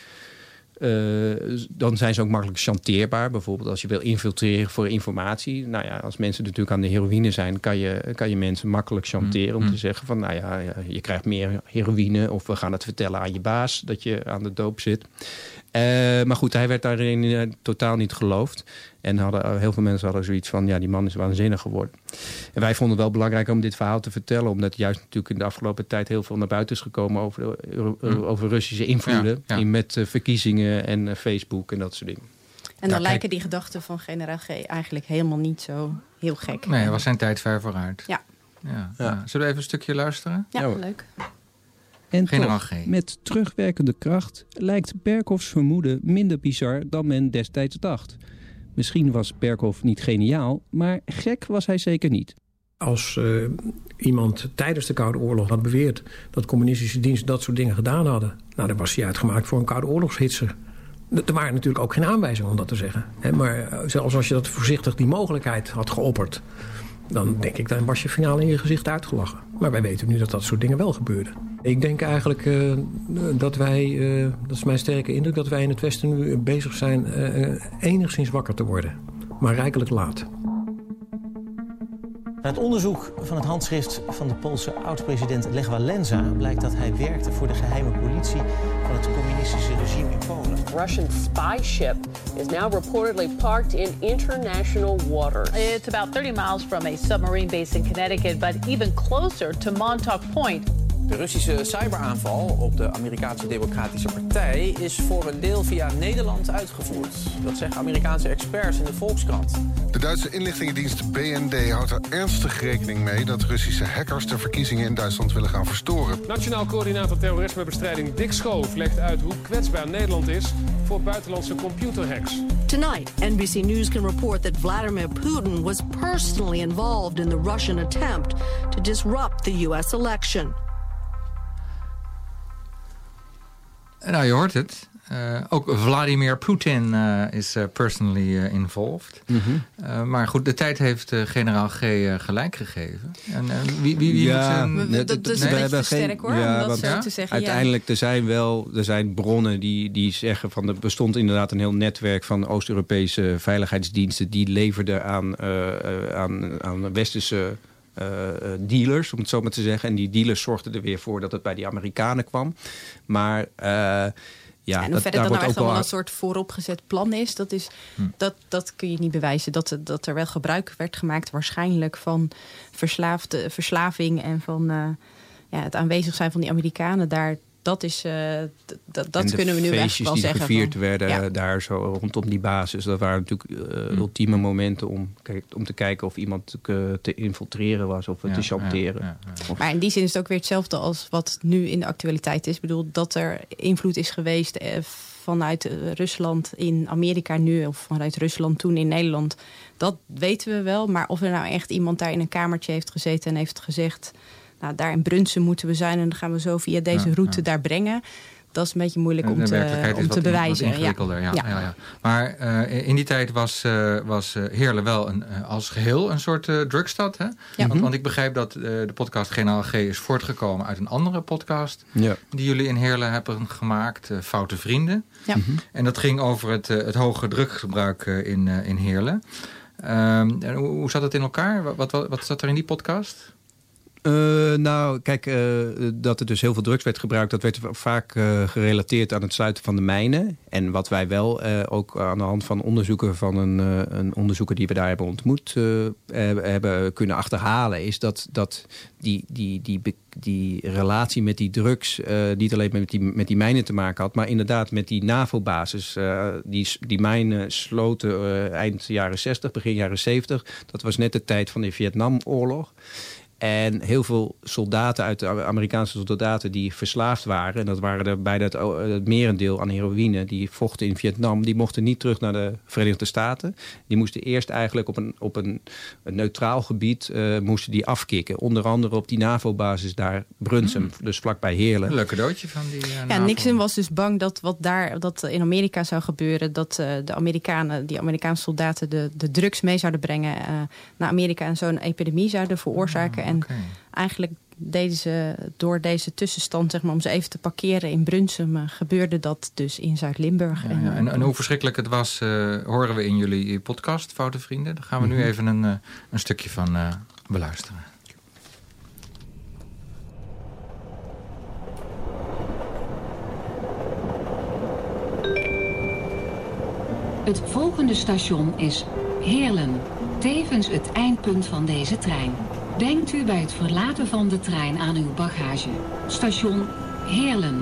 dan zijn ze ook makkelijk chanteerbaar. Bijvoorbeeld als je wil infiltreren voor informatie. Nou ja, als mensen natuurlijk aan de heroïne zijn, kan je, kan je mensen makkelijk chanteren om Mm. te zeggen van nou ja, ja, je krijgt meer heroïne. Of we gaan het vertellen aan je baas dat je aan de doop zit. Eh, maar goed, hij werd daarin eh, totaal niet geloofd. En hadden, eh, heel veel mensen hadden zoiets van, ja, die man is waanzinnig geworden. En wij vonden het wel belangrijk om dit verhaal te vertellen. Omdat juist natuurlijk in de afgelopen tijd heel veel naar buiten is gekomen over, de, Hm. over Russische invloeden. Ja, ja. In, met verkiezingen en Facebook en dat soort dingen. en dan Ja, lijken kijk. die gedachten van generaal G eigenlijk helemaal niet zo heel gek. Nee, hij was zijn tijd ver vooruit. Ja. Ja, ja. Zullen we even een stukje luisteren? Ja, leuk. En toch, met terugwerkende kracht lijkt Berghoffs vermoeden minder bizar dan men destijds dacht. Misschien was Berghoff niet geniaal, maar gek was hij zeker niet. Als eh, iemand tijdens de Koude Oorlog had beweerd dat communistische diensten dat soort dingen gedaan hadden, nou, dan was hij uitgemaakt voor een Koude Oorlogshitser. Er waren natuurlijk ook geen aanwijzingen om dat te zeggen. Hè, maar eh, zelfs als je dat voorzichtig die mogelijkheid had geopperd, dan denk ik, dan was je finaal in je gezicht uitgelachen. Maar wij weten nu dat dat soort dingen wel gebeurden. Ik denk eigenlijk eh, dat wij, eh, dat is mijn sterke indruk, dat wij in het Westen nu bezig zijn eh, enigszins wakker te worden. Maar rijkelijk laat. Uit onderzoek van het handschrift van de Poolse oud-president Lech Walenza blijkt dat hij werkte voor de geheime politie van het communistische regime in Polen. Russian spy ship is now reportedly parked in international waters. It's about 30 miles from a submarine base in Connecticut, but even closer to Montauk Point. De Russische cyberaanval op de Amerikaanse Democratische Partij is voor een deel via Nederland uitgevoerd. Dat zeggen Amerikaanse experts in de Volkskrant. De Duitse inlichtingendienst BND houdt er ernstig rekening mee dat Russische hackers de verkiezingen in Duitsland willen gaan verstoren. Nationaal coördinator terrorismebestrijding Dick Schoof legt uit hoe kwetsbaar Nederland is voor buitenlandse computerhacks. Tonight, NBC News can report that Vladimir Putin was personally involved in the Russian attempt to disrupt the U.S. election. Nou, je hoort het. Eh, ook Vladimir Poetin eh, is eh, personally involved. Mhm. Eh, maar goed, de tijd heeft eh, generaal G gelijk gegeven. En wie, wie, wie moet zijn... nee, dat dat- is een we beetje hebben sterk, hoor, om dat te zeggen, ja. Uiteindelijk, er zijn wel er zijn bronnen die, die zeggen van er bestond inderdaad een heel netwerk van Oost-Europese veiligheidsdiensten die leverden aan, aan, aan westerse eh, eh, dealers, om het zo maar te zeggen. En die dealers zorgden er weer voor dat het bij die Amerikanen kwam. Maar eh, ja, en dat, hoe verder daar dat nou wordt echt allemaal een soort vooropgezet plan is, dat, is Hm. dat, dat kun je niet bewijzen. Dat, dat er wel gebruik werd gemaakt waarschijnlijk van verslaafde, verslaving en van ja, het aanwezig zijn van die Amerikanen daar. Dat, is, eh, dat, dat kunnen we nu echt feestjes wel die zeggen. gevierd van- werden Ja. daar zo rondom die basis. Dat waren natuurlijk eh, ultieme momenten om, kijk, om te kijken of iemand eh, te infiltreren was of Ja, te chanteren. Of- Maar in die zin is het ook weer hetzelfde als wat nu in de actualiteit is. Ik bedoel, dat er invloed is geweest eh, vanuit eh, Rusland in Amerika nu... of vanuit Rusland toen in Nederland, dat weten we wel. Maar of er nou echt iemand daar in een kamertje heeft gezeten en heeft gezegd... nou, daar in Brunsen moeten we zijn en dan gaan we zo via deze Ja, route ja. daar brengen... Dat is een beetje moeilijk om te, om te bewijzen. Wat ingewikkelder, ja. Ja. ja. ja, Maar eh, in die tijd was, eh was eh, Heerlen wel een, als geheel een soort drugstad. Hè? Want, want ik begrijp dat eh, de podcast Generaal G is voortgekomen uit een andere podcast... Ja. die jullie in Heerlen hebben gemaakt, Foute Vrienden. Ja. En dat ging over het, het hoge druggebruik in, in Heerlen. Ehm, en hoe, hoe zat het in elkaar? Wat, wat, wat zat er in die podcast? Eh, nou, kijk, eh, dat er dus heel veel drugs werd gebruikt... dat werd vaak eh, gerelateerd aan het sluiten van de mijnen. En wat wij wel ook aan de hand van onderzoeken... van een, een onderzoeker die we daar hebben ontmoet... hebben, kunnen achterhalen... is dat, dat die, die, die, die relatie met die drugs... niet alleen met die, met die mijnen te maken had... maar inderdaad met die NAVO-basis. die, die mijnen sloten eind jaren 60, begin jaren 70. Dat was net de tijd van de Vietnamoorlog. En heel veel soldaten uit de Amerikaanse soldaten die verslaafd waren... en dat waren er bijna het, het merendeel aan heroïne... die vochten in Vietnam, die mochten niet terug naar de Verenigde Staten. Die moesten eerst eigenlijk op een, op een, een neutraal gebied eh, moesten die afkicken. Onder andere op die NAVO-basis daar, Brunsum, dus vlakbij Heerlen. Een leuk cadeautje van die uh, Ja, Nixon was dus bang dat wat daar dat in Amerika zou gebeuren, dat eh, de Amerikanen, die Amerikaanse soldaten, de, de drugs mee zouden brengen eh, naar Amerika en zo'n epidemie zouden veroorzaken. En eigenlijk deden ze door deze tussenstand, zeg maar, om ze even te parkeren in Brunsum, eh, gebeurde dat dus in Zuid-Limburg. Ja, ja. En, en hoe verschrikkelijk het was, eh, horen we in jullie podcast, Foute Vrienden. Daar gaan we nu Mhm. even een, eh, een stukje van eh, beluisteren. Het volgende station is Heerlen, tevens het eindpunt van deze trein. Denkt u bij het verlaten van de trein aan uw bagage. Station Heerlen.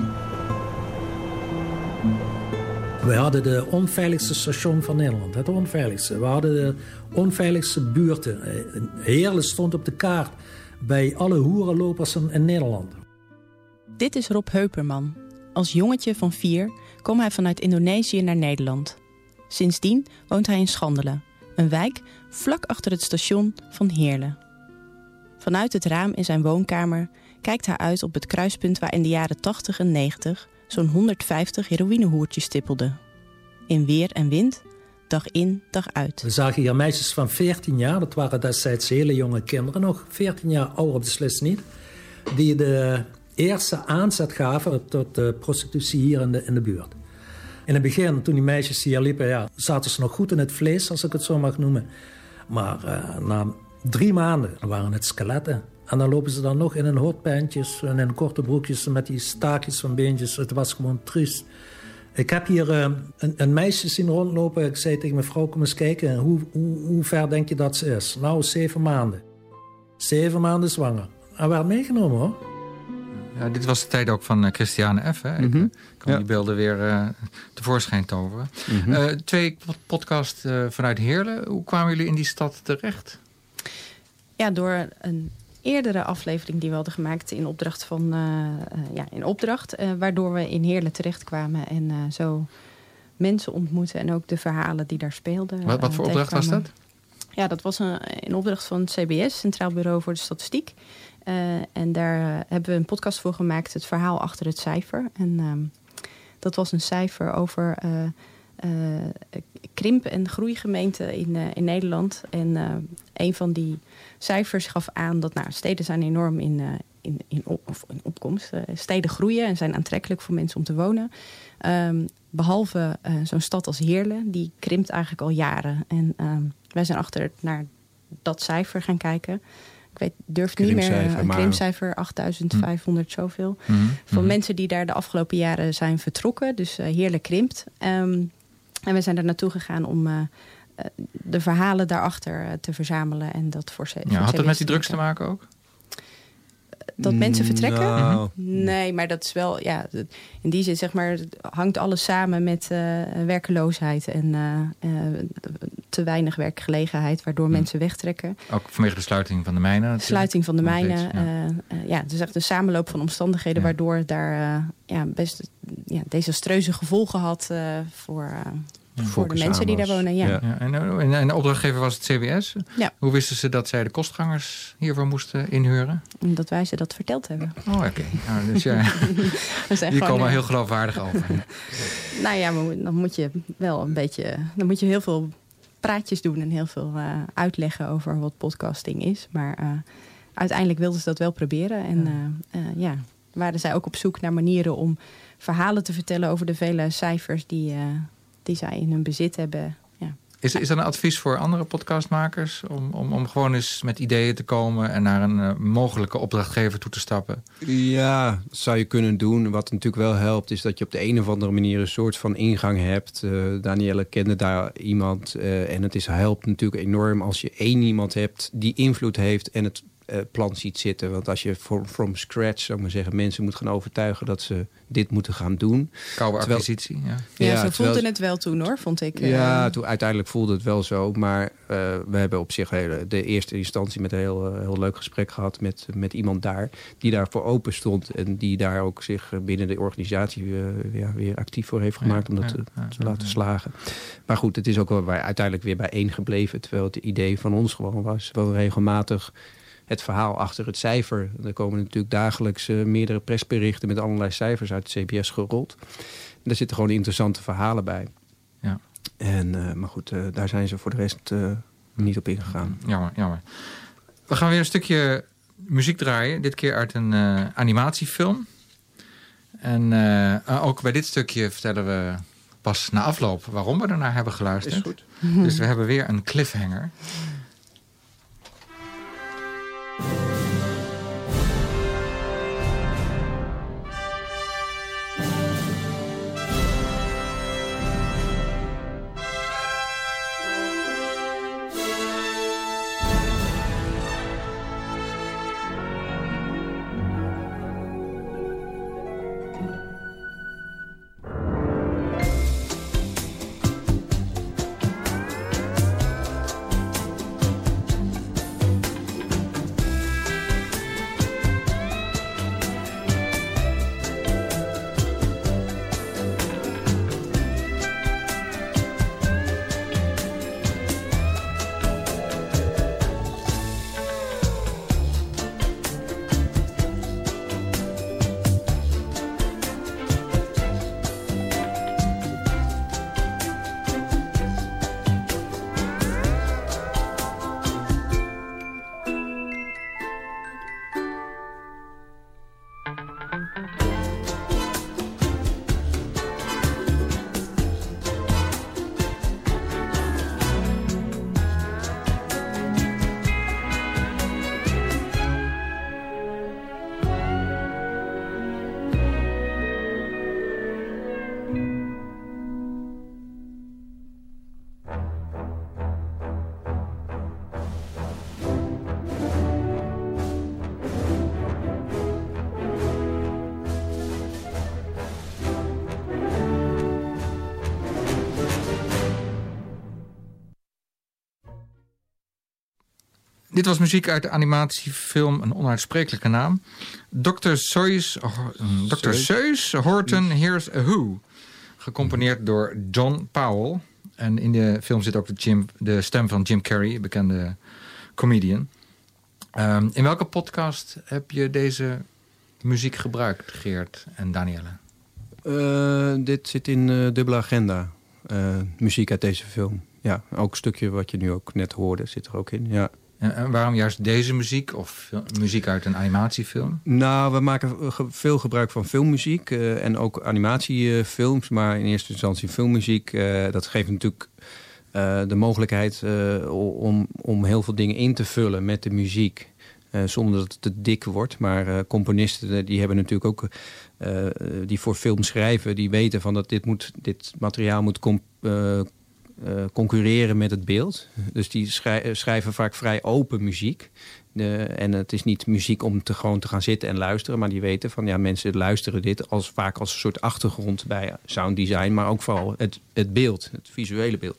We hadden de onveiligste station van Nederland. Het onveiligste. We hadden de onveiligste buurten. Eh, Heerlen stond op de kaart bij alle hoerenlopers in in Nederland. Dit is Rob Heuperman. Als jongetje van vier kwam hij vanuit Indonesië naar Nederland. Sindsdien woont hij in Schandelen, een wijk vlak achter het station van Heerlen. Vanuit het raam in zijn woonkamer kijkt hij uit op het kruispunt waar in de jaren 80 en 90 zo'n 150 heroïnehoertjes stippelden. In weer en wind, dag in, dag uit. We zagen hier meisjes van 14 jaar, dat waren destijds hele jonge kinderen nog, 14 jaar ouder beslist niet, die de eerste aanzet gaven tot de prostitutie hier in de, buurt. In het begin, toen die meisjes hier liepen, ja, zaten ze nog goed in het vlees, als ik het zo mag noemen. Maar eh, na drie maanden waren het skeletten. En dan lopen ze dan nog in hun hotpantjes en in korte broekjes met die staakjes van beentjes. Het was gewoon triest. Ik heb hier eh, een, een meisje zien rondlopen. Ik zei tegen mijn vrouw, kom eens kijken. Hoe, hoe, hoe ver denk je dat ze is? Nou, zeven maanden. Zeven maanden zwanger. En werd meegenomen hoor. Ja, dit was de tijd ook van eh, Christiane F. Hè? Ik Mhm. eh, kan Ja. die beelden weer tevoorschijn toveren. Mhm. Eh, twee pod- podcast eh, vanuit Heerlen. Hoe kwamen jullie in die stad terecht? Ja, door een eerdere aflevering die we hadden gemaakt in opdracht van eh, eh, ja, in opdracht, eh, waardoor we in Heerlen terechtkwamen en zo mensen ontmoeten en ook de verhalen die daar speelden. Wat, wat voor opdracht was dat? Ja, dat was een, een opdracht van het CBS, Centraal Bureau voor de Statistiek. En daar hebben we een podcast voor gemaakt, het verhaal achter het cijfer. En ehm, dat was een cijfer over krimp- en groeigemeenten in, eh, in Nederland. En eh, een van die cijfers gaf aan dat nou, steden zijn enorm in, eh, in, in, op, of in opkomst. Eh, steden groeien en zijn aantrekkelijk voor mensen om te wonen. Ehm, behalve eh, zo'n stad als Heerlen, die krimpt eigenlijk al jaren. En ehm, wij zijn achter naar dat cijfer gaan kijken. Ik weet, durf niet meer een maar- krimcijfer 8500 zoveel. Mhm, Voor mhm. mensen die daar de afgelopen jaren zijn vertrokken. Dus eh Heerlen krimpt. Ehm, en we zijn er naartoe gegaan om eh, eh, de verhalen daarachter eh, te verzamelen. En dat voor ze. Ja, had het CBS met die drugs te maken ook? Dat mensen vertrekken? Nou. Nee, maar dat is wel, ja, in die zin zeg maar, hangt alles samen met eh, werkeloosheid en eh, eh, te weinig werkgelegenheid, waardoor mensen wegtrekken. Ook vanwege de sluiting van de mijnen? natuurlijk. Sluiting van de mijnen. ja. ja, het is echt een samenloop van omstandigheden... waardoor daar ja, best ja, desastreuze gevolgen had eh, voor, eh, voor de mensen die daar wonen. Ja. Ja, en, en, en de opdrachtgever was het CBS. Ja. Hoe wisten ze dat zij de kostgangers hiervoor moesten inhuren? Omdat wij ze dat verteld hebben. Oh, oké. Nou, dus ja, die komen eh, heel geloofwaardig over. Nou ja, maar dan moet je wel een beetje... Dan moet je heel veel praatjes doen en heel veel eh, uitleggen over wat podcasting is. Maar eh, uiteindelijk wilden ze dat wel proberen. En eh, eh, ja, waren zij ook op zoek naar manieren om verhalen te vertellen over de vele cijfers die, eh, die zij in hun bezit hebben. Ja. Is, is er een advies voor andere podcastmakers om, om, om gewoon eens met ideeën te komen en naar een eh, mogelijke opdrachtgever toe te stappen? Ja, dat zou je kunnen doen. Wat natuurlijk wel helpt, is dat je op de een of andere manier een soort van ingang hebt. Eh Danielle kende daar iemand. eh, en het is, helpt natuurlijk enorm als je één iemand hebt die invloed heeft en het plan ziet zitten. Want als je from, from scratch, zou ik maar zeggen, mensen moet gaan overtuigen dat ze dit moeten gaan doen. Koude Terwijl- acquisitie, ja. Ja, zo terwijl- voelde het wel toen hoor, vond ik. eh. ja, toen, uiteindelijk voelde het wel zo. Maar eh, we hebben op zich hele, de eerste instantie met een heel, eh, heel leuk gesprek gehad met, met iemand daar. Die daarvoor open stond. En die daar ook zich eh, binnen de organisatie eh, ja, weer actief voor heeft gemaakt. om dat ja, te, ja, te laten slagen. Maar goed, het is ook wel bij, uiteindelijk weer bijeen gebleven. Terwijl het idee van ons gewoon was. Wel regelmatig het verhaal achter het cijfer. Er komen natuurlijk dagelijks eh, meerdere persberichten met allerlei cijfers uit het CBS gerold. En daar zitten gewoon interessante verhalen bij. Ja. En, eh, maar goed, eh, daar zijn ze voor de rest eh, niet op ingegaan. Jammer, jammer. We gaan weer een stukje muziek draaien. Dit keer uit een eh, animatiefilm. En eh, ook bij dit stukje vertellen we pas na afloop waarom we ernaar hebben geluisterd. Is goed. Dus we hebben weer een cliffhanger. Dit was muziek uit de animatiefilm, een onuitsprekelijke naam. Dr. Seuss, Dr. Seuss Horton Here's a Who. Gecomponeerd door John Powell. En in de film zit ook de, Jim, de stem van Jim Carrey, een bekende comedian. Ehm, in welke podcast heb je deze muziek gebruikt, Geert en Danielle? Eh, dit zit in eh, dubbele agenda. Eh, muziek uit deze film. Ja, ook een stukje wat je nu ook net hoorde zit er ook in. Ja. En, waarom juist deze muziek of muziek uit een animatiefilm? Nou, we maken ge- veel gebruik van filmmuziek eh, en ook animatiefilms. maar in eerste instantie filmmuziek. eh, dat geeft natuurlijk eh, de mogelijkheid eh, om, om heel veel dingen in te vullen met de muziek. eh, zonder dat het te dik wordt. Maar eh, componisten eh, die hebben natuurlijk ook... eh, die voor film schrijven, die weten van dat dit, moet, dit materiaal moet eh, concurreren met het beeld. Dus die eh, schrijven vaak vrij open muziek. De, en het is niet muziek om te, gewoon te gaan zitten en luisteren. Maar die weten van ja, mensen luisteren dit als, vaak als een soort achtergrond bij sound design. Maar ook vooral het, het beeld, het visuele beeld.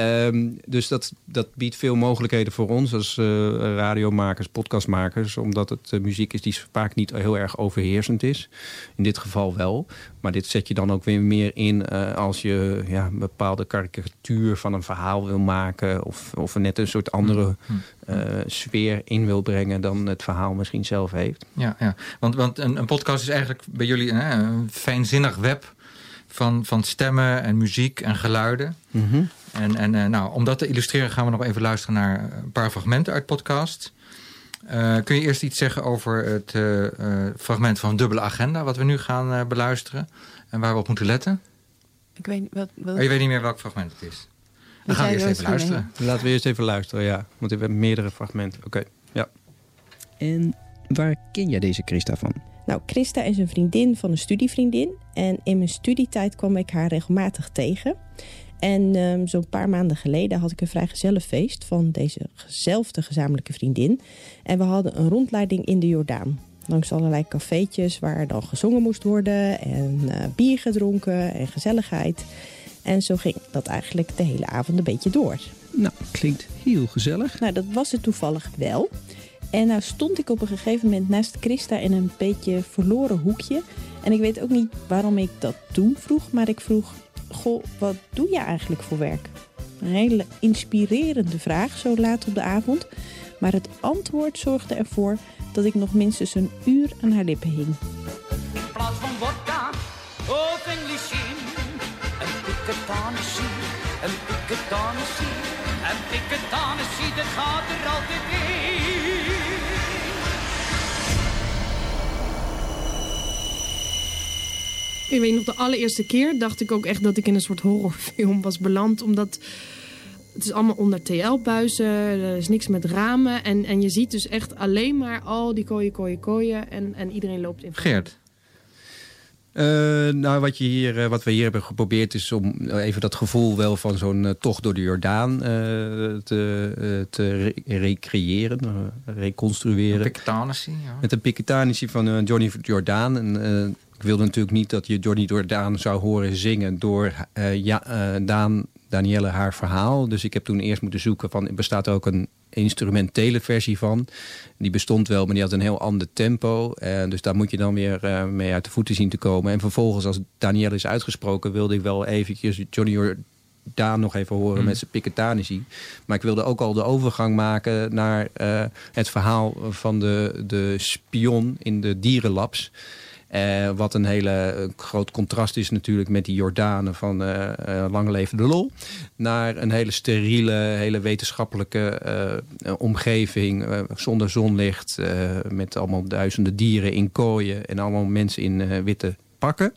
Ehm, dus dat, dat biedt veel mogelijkheden voor ons als eh, radiomakers, podcastmakers. Omdat het eh, muziek is die vaak niet heel erg overheersend is. In dit geval wel. Maar dit zet je dan ook weer meer in eh, als je ja, een bepaalde karikatuur van een verhaal wil maken. Of, of net een soort andere eh, sfeer in wil brengen dan het verhaal misschien zelf heeft. Ja, ja. Want, want een, een podcast is eigenlijk bij jullie hè, een fijnzinnig web van, van stemmen en muziek en geluiden. Mhm. En, en eh, nou, om dat te illustreren gaan we nog even luisteren naar een paar fragmenten uit podcast. Eh, kun je eerst iets zeggen over het eh, eh, fragment van Dubbele Agenda... wat we nu gaan beluisteren en waar we op moeten letten? Ik weet niet wat... wat... Oh, je weet niet meer welk fragment het is. Dan gaan we eerst even luisteren. Laten we eerst even luisteren, ja. Want we hebben meerdere fragmenten. Oké, ja. En waar ken jij deze Christa van? Nou, Christa is een vriendin van een studievriendin. En in mijn studietijd kwam ik haar regelmatig tegen. En ehm, zo'n paar maanden geleden had ik een vrijgezellenfeest van dezezelfde gezamenlijke vriendin. En we hadden een rondleiding in de Jordaan. Langs allerlei cafeetjes waar dan gezongen moest worden en eh, bier gedronken en gezelligheid. En zo ging dat eigenlijk de hele avond een beetje door. Nou, klinkt heel gezellig. Nou, dat was het toevallig wel. En nou stond ik op een gegeven moment naast Christa in een beetje verloren hoekje. En ik weet ook niet waarom ik dat toen vroeg, maar ik vroeg... Goh, wat doe je eigenlijk voor werk? Een hele inspirerende vraag zo laat op de avond. Maar het antwoord zorgde ervoor dat ik nog minstens een uur aan haar lippen hing. In plaats van vodka of Englishin. Een piketanissie, een piketanissie. Een piketanissie, dat gaat er altijd in. Ik weet nog, de allereerste keer dacht ik ook echt dat ik in een soort horrorfilm was beland. Omdat het is allemaal onder TL-buizen, er is niks met ramen. En, en je ziet dus echt alleen maar al die kooien, kooien, kooien. En, en iedereen loopt in. Geert. Eh, nou, wat, je hier, eh, wat we hier hebben geprobeerd is om even dat gevoel wel van zo'n eh, tocht door de Jordaan eh, te, eh, te re- recreëren, eh, reconstrueren. Piketanissie, ja. Met een Piketanissie van eh, Johnny Jordaan. En, eh, ik wilde natuurlijk niet dat je Johnny Jordaan zou horen zingen door eh, ja, eh, Daan, Danielle haar verhaal. Dus ik heb toen eerst moeten zoeken van, bestaat er ook een instrumentele versie van. Die bestond wel, maar die had een heel ander tempo. En dus daar moet je dan weer eh, mee uit de voeten zien te komen. En vervolgens, als Danielle is uitgesproken, wilde ik wel eventjes Johnny Jordaan nog even horen Mm. met zijn Piketanisie. Maar ik wilde ook al de overgang maken naar het verhaal van de, de spion in de dierenlabs. Eh, wat een hele groot contrast is natuurlijk met die Jordanen van eh eh, Lang Leven de Lol. Naar een hele steriele, hele wetenschappelijke omgeving. zonder zonlicht. met allemaal duizenden dieren in kooien. En allemaal mensen in witte pakken.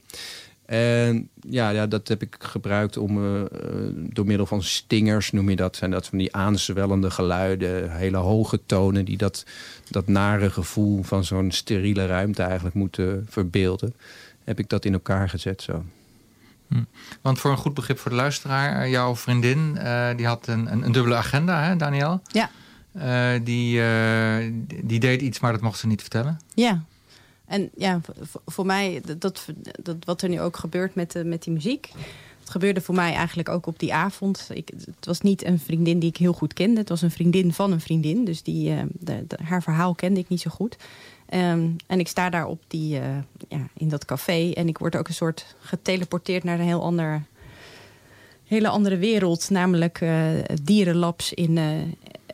En ja, ja, dat heb ik gebruikt om door middel van stingers, noem je dat. Zijn dat van die aanzwellende geluiden, hele hoge tonen... die dat, dat nare gevoel van zo'n steriele ruimte eigenlijk moeten verbeelden. Heb ik dat in elkaar gezet zo. Hm. Want voor een goed begrip voor de luisteraar, eh, jouw vriendin, eh, die had een, een, een dubbele agenda, hè, Daniel? Ja. Eh, die, eh, die deed iets, maar dat mocht ze niet vertellen. Ja. En ja, voor, voor mij, dat, dat, dat, wat er nu ook gebeurt met, de, met die muziek. Gebeurde voor mij eigenlijk ook op die avond. Ik, het was niet een vriendin die ik heel goed kende. Het was een vriendin van een vriendin. Dus die, eh, de, haar verhaal kende ik niet zo goed. Ehm, en ik sta daar op die, eh, ja, in dat café. En ik word ook een soort geteleporteerd naar een heel ander, hele andere wereld. Namelijk eh, dierenlabs in,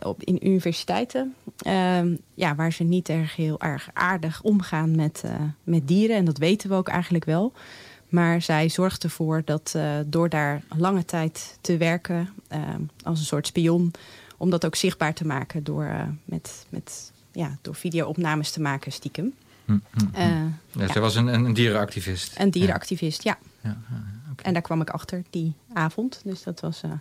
op, in universiteiten. Ehm, ja, waar ze niet erg heel erg aardig omgaan met, met dieren. En dat weten we ook eigenlijk wel. Maar zij zorgt ervoor dat eh, door daar lange tijd te werken ehm, als een soort spion, om dat ook zichtbaar te maken door, eh, met, met, ja, door video-opnames te maken stiekem. Eh, ja, ja. Zij was een, een, een dierenactivist. Een dierenactivist, ja. Ja, En daar kwam ik achter die avond. Dus dat was eh,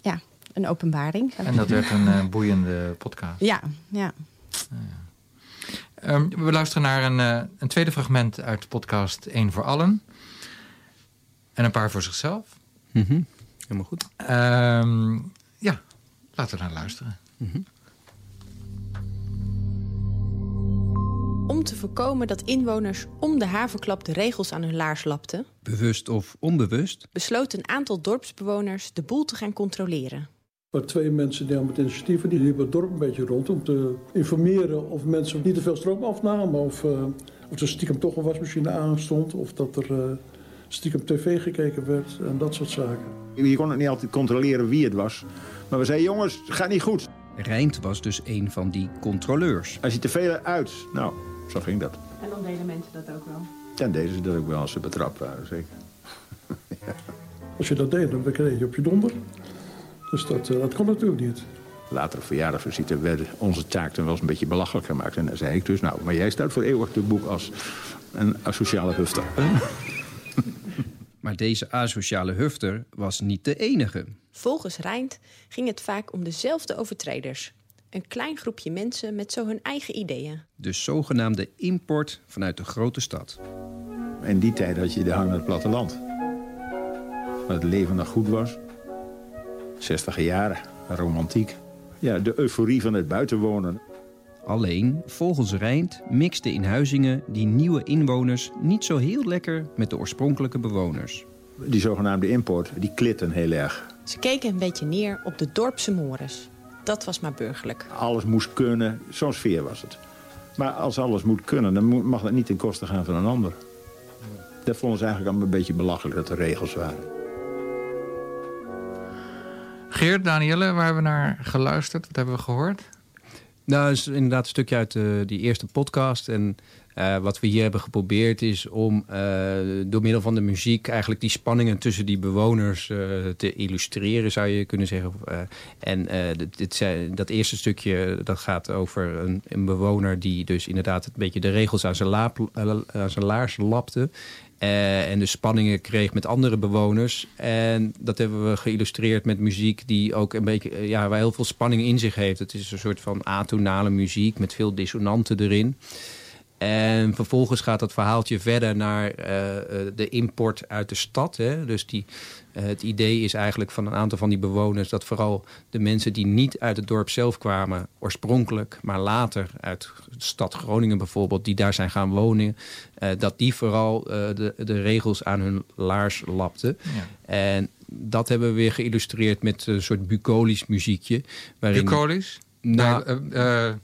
ja, een openbaring. En dat werd een eh, boeiende podcast. Ja, ja. Ehm, we luisteren naar een, eh, een tweede fragment uit de podcast Eén voor Allen. En een paar voor zichzelf. Mhm. Helemaal goed. Ehm, ja, laten we naar luisteren. Om te voorkomen dat inwoners om de havenklap de regels aan hun laars lapten, Bewust of onbewust? besloot een aantal dorpsbewoners de boel te gaan controleren. Maar twee mensen die met initiatieven die liepen het dorp een beetje rond om te informeren of mensen niet te veel stroom afnamen. Of, eh, of er stiekem toch een wasmachine aanstond. Of dat er eh, stiekem tv gekeken werd en dat soort zaken. Je kon het niet altijd controleren wie het was. Maar we zeiden, jongens, het gaat niet goed. Rijnt was dus een van die controleurs. Als je te veel uit, nou, zo ging dat. En dan deden mensen dat ook wel. En deze ze dat ook wel als ze betrapt waren, zeker. Als je dat deed, dan kreeg je op je donder. Dus dat, eh, dat kon natuurlijk niet. Latere verjaardagsvisite werd onze taak toen wel eens een beetje belachelijk gemaakt. En dan zei ik dus, nou, maar jij staat voor eeuwig te boek als een asociale hufter. Maar deze asociale hufter was niet de enige. Volgens Rijnt ging het vaak om dezelfde overtreders. Een klein groepje mensen met zo hun eigen ideeën. De zogenaamde import vanuit de grote stad. In die tijd had je de hang naar het platteland. Waar het leven nog goed was. 60 jaren, romantiek. Ja, de euforie van het buitenwonen. Alleen, volgens Rijnt mixten in Huizingen die nieuwe inwoners niet zo heel lekker met de oorspronkelijke bewoners. Die zogenaamde import, die klitten heel erg. Ze keken een beetje neer op de dorpse mores. Dat was maar burgerlijk. Alles moest kunnen, zo'n sfeer was het. Maar als alles moet kunnen, dan mag dat niet ten koste gaan van een ander. Dat vonden ze eigenlijk allemaal een beetje belachelijk dat er regels waren. Geert, Danielle, waar hebben we naar geluisterd? Wat hebben we gehoord? Nou, is inderdaad een stukje uit eh, die eerste podcast. En eh, wat we hier hebben geprobeerd is om eh, door middel van de muziek eigenlijk die spanningen tussen die bewoners te illustreren, zou je kunnen zeggen. En dit, dit zei- dat eerste stukje dat gaat over een, een bewoner die dus inderdaad een beetje de regels aan zijn, aan zijn laars lapte. Eh, en de spanningen kreeg met andere bewoners. En dat hebben we geïllustreerd met muziek die ook een beetje, eh, ja, waar heel veel spanning in zich heeft. Het is een soort van atonale muziek met veel dissonanten erin. En vervolgens gaat dat verhaaltje verder naar eh, de import uit de stad. Hè? Dus die, het idee is eigenlijk van een aantal van die bewoners... dat vooral de mensen die niet uit het dorp zelf kwamen... oorspronkelijk, maar later uit de stad Groningen bijvoorbeeld... die daar zijn gaan wonen... eh, dat die vooral eh, de, de regels aan hun laars lapten. Ja. En dat hebben we weer geïllustreerd met een soort bucolisch muziekje. waarin- Bucolisch? Nou, Eh, eh, wat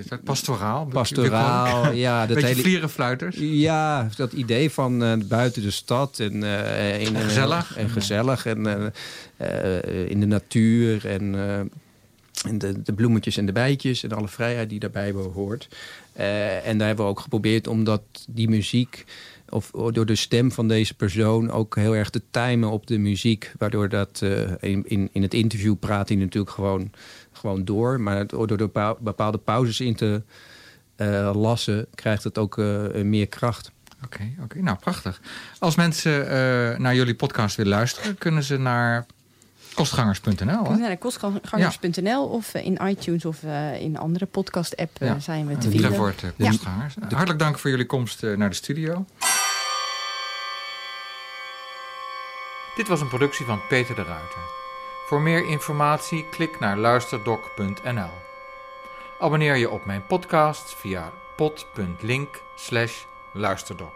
is dat? Pastoraal? Pastoraal, ja. Dat hele, vlierenfluiters? Ja, dat idee van eh, buiten de stad en, eh, in, En gezellig. en gezellig en eh, eh, in de natuur en, eh, en de, de bloemetjes en de bijtjes en alle vrijheid die daarbij behoort. Eh, en daar hebben we ook geprobeerd omdat die muziek of door de stem van deze persoon ook heel erg te timen op de muziek. Waardoor dat eh, in, in, in het interview praat hij natuurlijk gewoon, gewoon door. Maar door bepaal- bepaalde pauzes in te eh, lassen, krijgt het ook eh, meer kracht. Oké, oké, nou prachtig. Als mensen eh, naar jullie podcast willen luisteren, kunnen ze naar kostgangers.nl. Naar kostgangers.nl of in iTunes of eh, in andere podcast-app Ja. zijn we te vinden. kostgangers. Hartelijk dank voor jullie komst eh, naar de studio. Dit was een productie van Peter de Ruiter. Voor meer informatie klik naar luisterdoc.nl. Abonneer je op mijn podcast via pod.link slash luisterdoc.